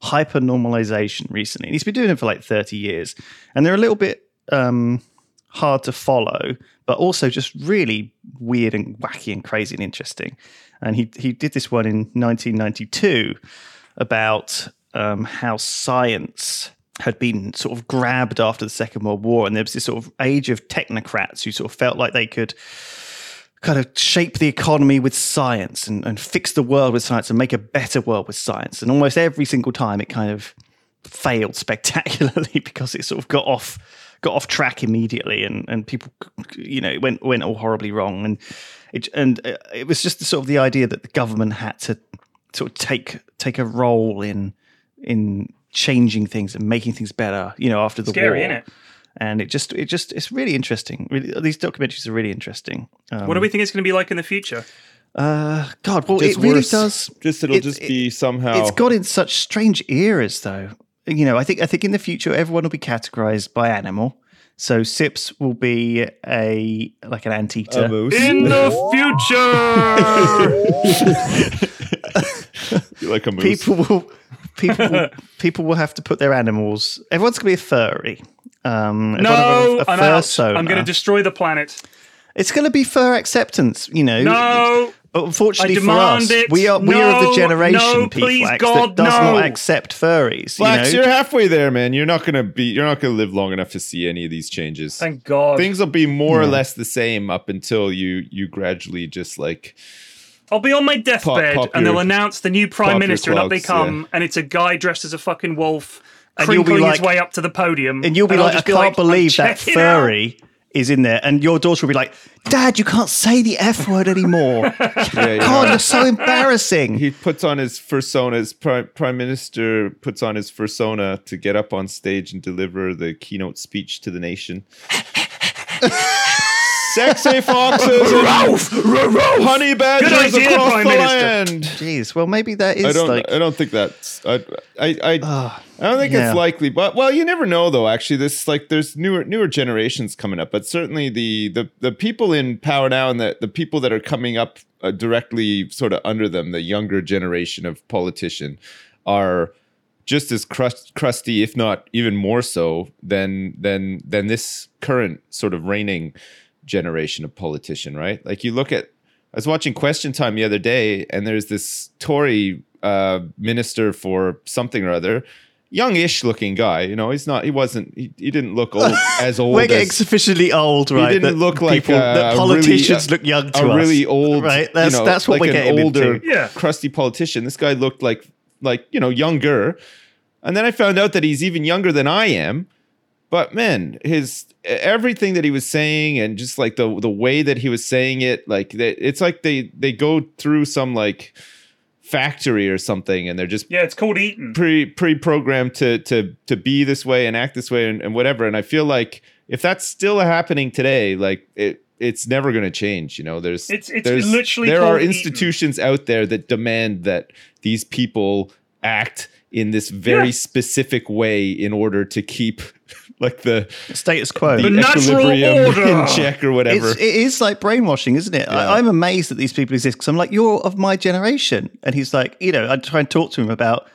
hyper normalization recently. And he's been doing it for like 30 years. And they're a little bit um, hard to follow, but also just really weird and wacky and crazy and interesting. And he he did this one in 1992 about um, how science had been sort of grabbed after the Second World War, and there was this sort of age of technocrats who sort of felt like they could kind of shape the economy with science and, and fix the world with science and make a better world with science. And almost every single time it kind of failed *laughs* spectacularly because it sort of got off got off track immediately and and people you know it went went all horribly wrong and it and uh, it was just sort of the idea that the government had to sort of take take a role in in changing things and making things better you know after the Scary, war innit? and it just it just it's really interesting really, these documentaries are really interesting um, What do we think it's going to be like in the future? uh god well Just it really worse. does Just it'll it- just it- be somehow. it's got in such strange eras though you know i think i think in the future everyone will be categorized by animal so sips will be a like an anteater a moose. In the future, *laughs* You like a moose. people will people will, *laughs* people will have to put their animals everyone's gonna be a furry um no, a, a I'm out. sona. I'm going to destroy the planet. It's gonna be fur acceptance you know No, But unfortunately I for us, it. we are we are of the generation, no, people, please, that God, does no. not accept furries. Flax, you you know? are halfway there, man. You're not gonna be. You're not gonna live long enough to see any of these changes. thank God. Things will be more or less the same up until you you gradually just like I'll be on my deathbed, pop and they'll your- announce the new prime your minister, and up they clogs, come, and it's a guy dressed as a fucking wolf, And you'll be crinkling his way up to the podium, and you'll be I'll like, I be can't like, believe that checking out." furry is in there, and your daughter will be like, Dad, you can't say the f word anymore. *laughs* yeah, God, you're so embarrassing. he puts on his fursona. His prime, prime minister puts on his fursona to get up on stage and deliver the keynote speech to the nation. *laughs* Sexy foxes, and honey badgers Good idea, across Prime the Minister. land. Jeez, well, maybe that is I don't. like. I don't think that's. I. I. I, Ah, I don't think yeah. it's likely, but well, you never know though. Actually, this like there's newer newer generations coming up, but certainly the the the people in power now and the the people that are coming up uh, directly sort of under them, the younger generation of politician, are just as crust, crusty, if not even more so than than than this current sort of reigning generation of politician. Right? Like you look at. I was watching Question Time the other day, and there's this Tory uh, minister for something or other. Youngish looking guy, you know, he's not. He wasn't. He, he didn't look old *laughs* as old. We're getting as, sufficiently old, right? He didn't that look like, people, uh, that politicians really- look young to a us. really old, right? you That's know, that's what like we're an getting older, into. Yeah. crusty politician. This guy looked like like you know younger, and then I found out that he's even younger than I am. But man, his everything that he was saying and just like the the way that he was saying it, like they, it's like they they go through some like factory or something, and they're just Yeah, it's called Eton. pre pre programmed to to to be this way and act this way and, and whatever. And I feel like if that's still happening today, like it it's never going to change. You know, there's It's- it's there's, literally there are institutions out there that demand that these people act in this very Yeah. specific way in order to keep like the Status quo. the The natural equilibrium *laughs* order. in check or whatever. It's, it is like brainwashing, isn't it? I, I'm amazed that these people exist because I'm like, you're of my generation. And he's like, you know, I try and talk to him about,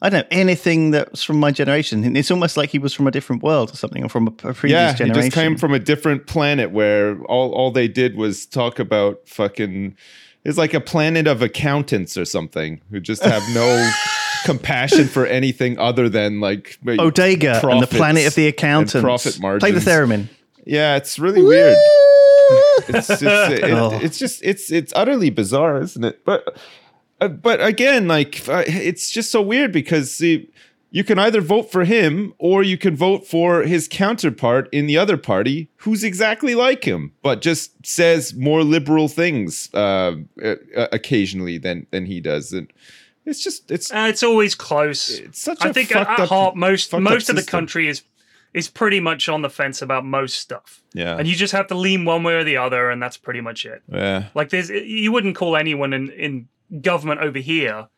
I don't know, anything that's from my generation. And it's almost like he was from a different world or something, or from a, a previous yeah, generation. he just came from a different planet where all, all they did was talk about fucking. It's like a planet of accountants or something who just have no *laughs* compassion for anything other than like Odega and the planet of the accountants. profit margins. Play the theremin. Yeah, it's really weird. It's just, it- Oh. it's just it's it's utterly bizarre, isn't it? But uh, but again, like uh, it's just so weird because see, you can either vote for him or you can vote for his counterpart in the other party who's exactly like him, but just says more liberal things uh, uh, occasionally than than he does, and it's just it's Uh, it's always close. It's such I a think at, up- heart, most most of the country is is pretty much on the fence about most stuff. Yeah. and you just have to lean one way or the other, and that's pretty much it. yeah. Like there's, you wouldn't call anyone in in government over here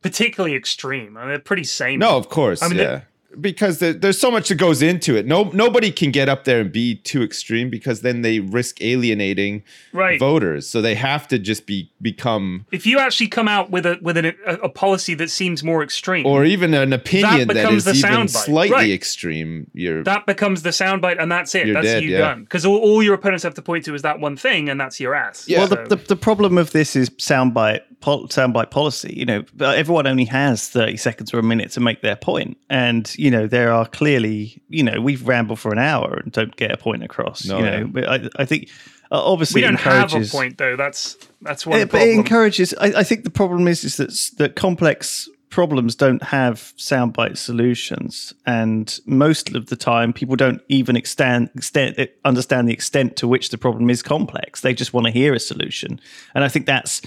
particularly extreme. I mean, they're pretty sane. No, of course. I mean, yeah. Because there, there's so much that goes into it. No, nobody can get up there and be too extreme because then they risk alienating Right. voters. So they have to just be become, If you actually come out with a with an, a, a policy that seems more extreme, or even an opinion that becomes is the even soundbite. slightly Right. extreme. You're that becomes the soundbite, and that's it. That's dead, you yeah. done. Because all, all your opponents have to point to is that one thing, and that's your ass. Yeah. Well, So- the, the, the problem of this is soundbite pol- soundbite policy. You know, everyone only has thirty seconds or a minute to make their point, and you know there are clearly, you know, we've rambled for an hour and don't get a point across. No, you yeah. know, but I, I think uh, obviously we don't have a point though. That's that's one Yeah, but it encourages. I, I think the problem is is that that complex problems don't have soundbite solutions, and most of the time, people don't even extend, extend understand the extent to which the problem is complex. They just want to hear a solution, and I think that's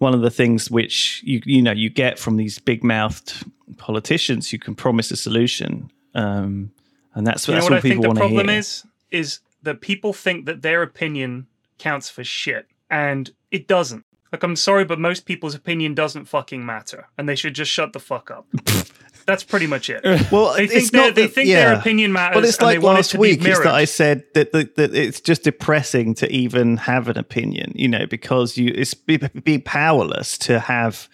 one of the things which you you know you get from these big mouthed politicians. You can promise a solution, um, and that's, you that's what what, I think people the want to problem hear. is? Is that people think that their opinion counts for shit, and it doesn't. Like, I'm sorry, but most people's opinion doesn't fucking matter, and they should just shut the fuck up. *laughs* That's pretty much it. *laughs* Well, They think their- not they that- think their opinion matters But it's and they like want it last to be week. It's that. I said that, that, that it's just depressing to even have an opinion, you know, because you it's be, be powerless to have.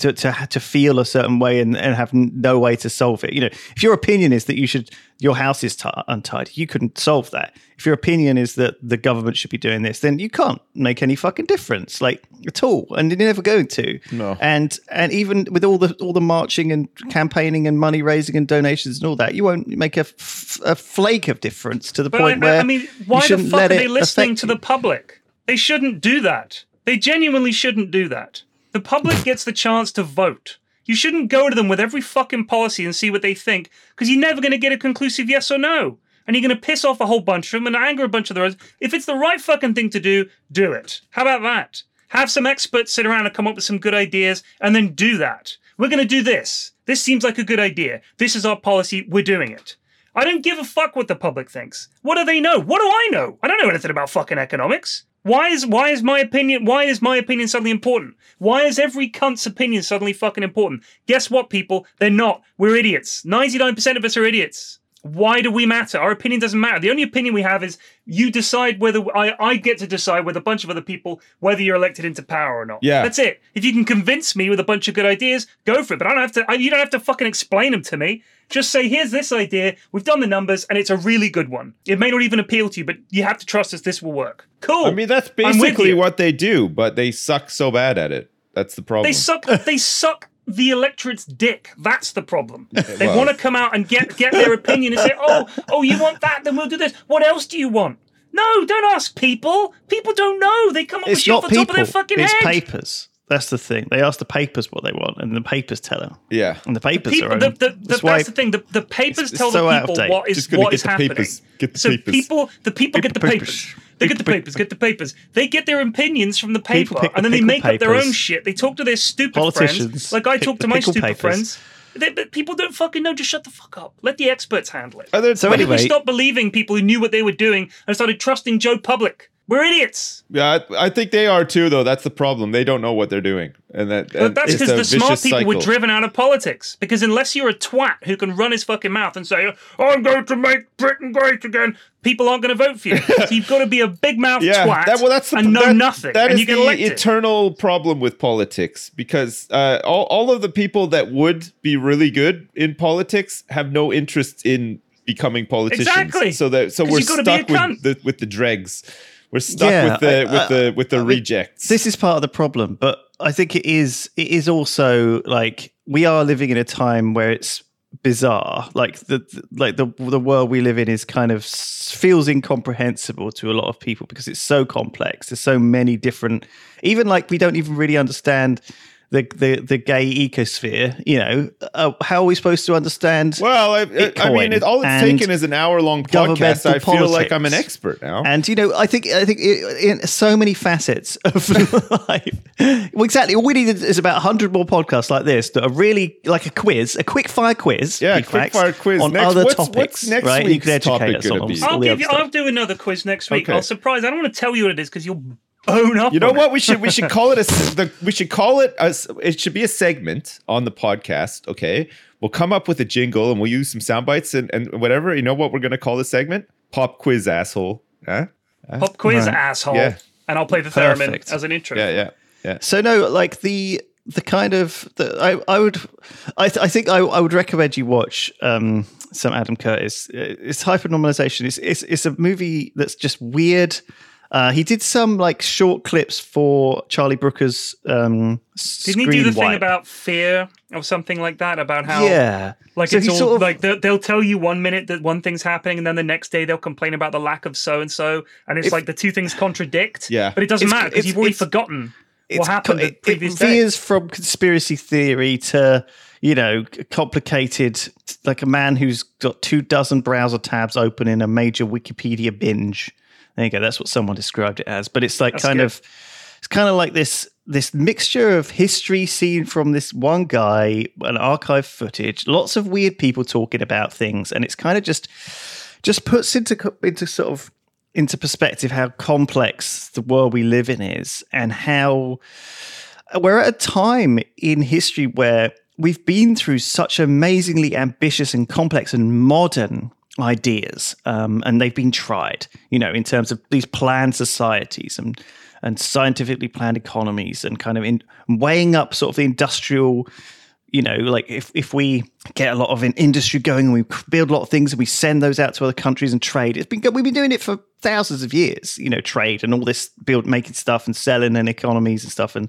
To, to to feel a certain way and, and have no way to solve it. You know, if your opinion is that you should your house is t- untidy, you couldn't solve that. If your opinion is that the government should be doing this, then you can't make any fucking difference, like at all, and you're never going to. No. And and even with all the all the marching and campaigning and money raising and donations and all that, you won't make a, f- a flake of difference to the But point I, where I mean, you why the shouldn't fuck are let they it listening to the public? They shouldn't do that. They genuinely shouldn't do that. The public gets the chance to vote. You shouldn't go to them with every fucking policy and see what they think, because you're never going to get a conclusive yes or no. And you're going to piss off a whole bunch of them and anger a bunch of the others. If it's the right fucking thing to do, do it. How about that? Have some experts sit around and come up with some good ideas and then do that. We're going to do this. This seems like a good idea. This is our policy. We're doing it. I don't give a fuck what the public thinks. What do they know? What do I know? I don't know anything about fucking economics. Why is why is my opinion why is my opinion suddenly important? Why is every cunt's opinion suddenly fucking important? Guess what, people? They're not. We're idiots. 99% of us are idiots. Why do we matter? Our opinion doesn't matter. The only opinion we have is you decide whether I, I get to decide with a bunch of other people whether you're elected into power or not. Yeah. That's it. If you can convince me with a bunch of good ideas, go for it. But I don't have to I, you don't have to fucking explain them to me. Just say, here's this idea, we've done the numbers, and it's a really good one. It may not even appeal to you, but you have to trust us this will work. Cool. I mean, that's basically what they do, but they suck so bad at it. That's the problem. They suck. They suck the electorate's dick. That's the problem. *laughs* They well- want to come out and get get their opinion and say, *laughs* "Oh, oh, you want that? Then we'll do this." What else do you want? No, don't ask people. People don't know. They come up with shit not off the top of their fucking It's head. papers. That's the thing. They ask the papers what they want, and the papers tell them. Yeah. And the papers People, are. the, the, the, that's that's, the thing. The, the papers it's tell so the out people date. what is Just gonna what get is the happening. papers. Get the so papers. people, the people get the papers. papers. They get the papers. Get the papers. They get their opinions from the paper, pick and then they pickle make up their own shit. They talk to their stupid friends, like I talk to my stupid papers. friends. They, but people don't fucking know. Just shut the fuck up. Let the experts handle it. Are there- So when did we stop believing people who knew what they were doing and started trusting Joe Public? We're idiots. Yeah, I, I think they are too, though. That's the problem. They don't know what they're doing, and that But and that's because the smart people were driven out of politics. Because unless you're a twat who can run his fucking mouth and say, "I'm going to make Britain great again," people aren't going to vote for you. *laughs* so you've got to be a big mouth Yeah, twat that, well, that's the, and know that- nothing, That is the eternal problem with politics because uh, all all of the people that would be really good in politics have no interest in becoming politicians. Exactly. So that so we're you've gotta be a stuck with the with the dregs. We're stuck Yeah, with the I- with the with the I mean, rejects. this is part of the problem, but I think it is. It is also like we are living in a time where it's bizarre. Like the the- like the the world we live in is kind of feels incomprehensible to a lot of people because it's so complex. There's so many different. Even like we don't even really understand. The, the the gay ecosphere, you know, uh, how are we supposed to understand? well, I, I Bitcoin mean, it, all it's taken is an hour long podcast. I feel like I'm an expert now. And you know, I think I think i- in so many facets of *laughs* life. Well, exactly. All we need is about hundred more podcasts like this that are really like a quiz, a quick fire quiz. Yeah, quick fire quiz. on Next- other what's- topics. what's next right? you week's can educate topic us gonna on be? all I'll the give you. stuff. I'll do another quiz next week. Okay. I'll surprise. I don't want to tell you what it is because you'll bone up. You know on what? It. We should we should call it a s- *laughs* the we should call it as it should be a segment on the podcast. Okay, we'll come up with a jingle and we'll use some sound bites and, and whatever. You know what we're gonna call the segment? Pop quiz asshole. Huh? Pop quiz, Right. asshole. Yeah. And I'll play the theremin Perfect. as an intro. Yeah, yeah, yeah. So no, like the the kind of the, I I would I th- I think I, I would recommend you watch um some Adam Curtis. It's hypernormalization. It's it's it's a movie that's just weird. Uh, he did some like short clips for Charlie Brooker's um Didn't he do the Screen thing about fear or something like that? About how yeah Like So it's all sort of- like they'll, they'll tell you one minute that one thing's happening, and then the next day they'll complain about the lack of so and so, and it's If- like the two things contradict. Yeah. but it doesn't It's- matter because you've already it's- forgotten what happened co- the previous it day. from conspiracy theory to you know complicated like a man who's got two dozen browser tabs open in a major wikipedia binge there you go that's what someone described it as but it's like That's kind good. of it's kind of like this this mixture of history seen from this one guy and archive footage lots of weird people talking about things and it's kind of just just puts into into sort of into perspective how complex the world we live in is and how we're at a time in history where we've been through such amazingly ambitious and complex and modern ideas um, and they've been tried you know in terms of these planned societies and and scientifically planned economies and kind of in weighing up sort of the industrial you know, like if, if we get a lot of an industry going and we build a lot of things and we send those out to other countries and trade, it's been we've been doing it for thousands of years. You know, trade and all this build making stuff and selling and economies and stuff and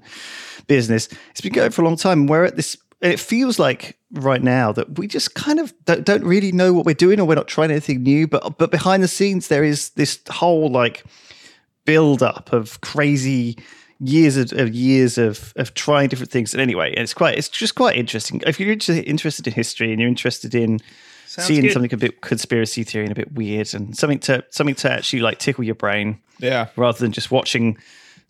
business. It's been going for a long time. We're at this. And It feels like right now that we just kind of don't, don't really know what we're doing or we're not trying anything new. But but behind the scenes, there is this whole like build up of crazy years of, of years of of trying different things. And anyway, it's quite it's just quite interesting. If you're interested in history and you're interested in seeing good. something a bit conspiracy theory and a bit weird and something to something to actually like tickle your brain Yeah. rather than just watching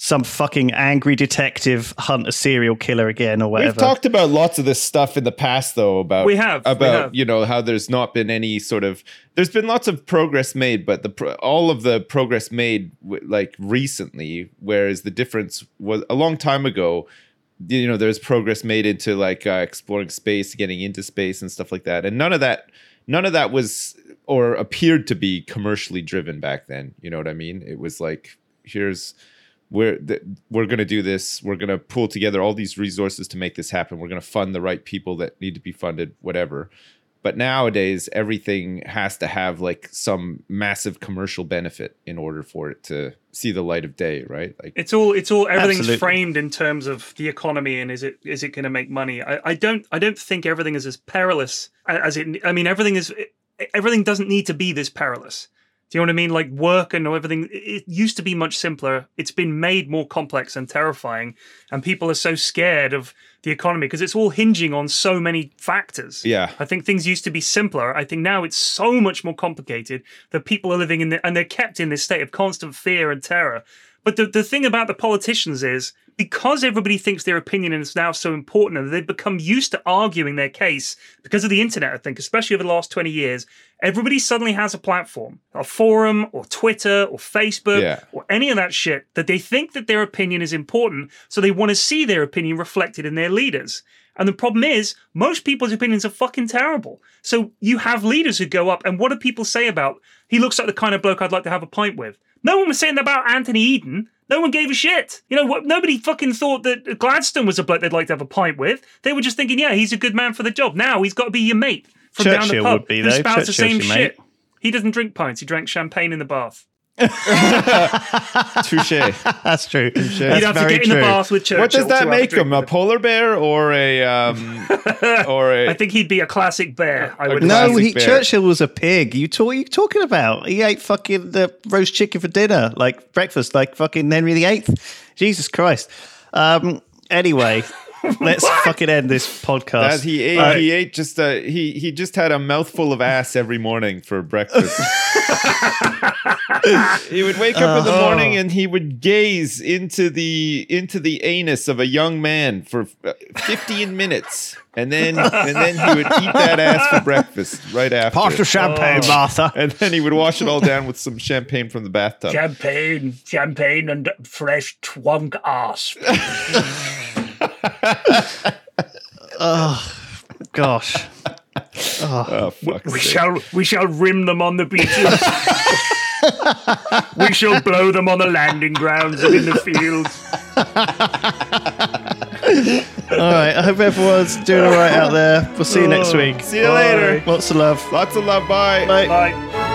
some fucking angry detective hunt a serial killer again or whatever. We've talked about lots of this stuff in the past, though. About We have, we about have. you know how there's not been any sort of there's been lots of progress made, but the pro- all of the progress made w- like recently, whereas the difference was a long time ago. You know, there's progress made into like uh, exploring space, getting into space, and stuff like that, and none of that, none of that was or appeared to be commercially driven back then. You know what I mean? It was like here's we're th- we're going to do this we're going to pull together all these resources to make this happen we're going to fund the right people that need to be funded whatever But nowadays, everything has to have like some massive commercial benefit in order for it to see the light of day, right? Like, It's all it's all everything's Absolutely. framed in terms of the economy and is it is it going to make money? I, I don't I don't think everything is as perilous as it. I mean, everything is everything doesn't need to be this perilous. Do you know what I mean? Like work and everything. It used to be much simpler. It's been made more complex and terrifying, and people are so scared of the economy because it's all hinging on so many factors. Yeah. I think things used to be simpler. I think now it's so much more complicated that people are living in the, and they're kept in this state of constant fear and terror. But the, the thing about the politicians is because everybody thinks their opinion is now so important and they've become used to arguing their case because of the internet, I think, especially over the last 20 years, everybody suddenly has a platform, a forum or Twitter or Facebook Yeah. or any of that shit that they think that their opinion is important. So they want to see their opinion reflected in their leaders. And the problem is, most people's opinions are fucking terrible. So you have leaders who go up, and what do people say about? He looks like the kind of bloke I'd like to have a pint with. No one was saying that about Anthony Eden. No one gave a shit. You know what? Nobody fucking thought that Gladstone was a bloke they'd like to have a pint with. They were just thinking, yeah, he's a good man for the job. Now he's got to be your mate from down the pub would be, who though. spouts the same your mate. shit. He doesn't drink pints. He drank champagne in the bath. *laughs* touche. That's true. That's You'd have to very get in true. the bath with Churchill. what does that make drink him? A polar bear or a um *laughs* or a I think he'd be a classic bear. I would No, he. Churchill was a pig. You talk, are you talking about? He ate fucking the roast chicken for dinner, like breakfast, like fucking Henry VIII. Jesus Christ. Um. Anyway, let's fucking end this podcast. that he ate Right. he ate just a he he just had a mouthful of ass every morning for breakfast. *laughs* he would wake up in the morning and he would gaze into the into the anus of a young man for uh, 15 minutes and then and then he would eat that ass for breakfast right after. Part of champagne, Martha. and then he would wash it all down with some champagne from the bathtub. Champagne, champagne, and fresh twunk ass. *laughs* Oh, gosh. Oh. oh, fuck's We sake. shall, we shall rim them on the beaches. *laughs* we shall blow them on the landing grounds and in the fields. All right. I hope everyone's doing all right out there. We'll see you next oh, week. See you later. Lots of love. Lots of love. Bye. Bye. Bye.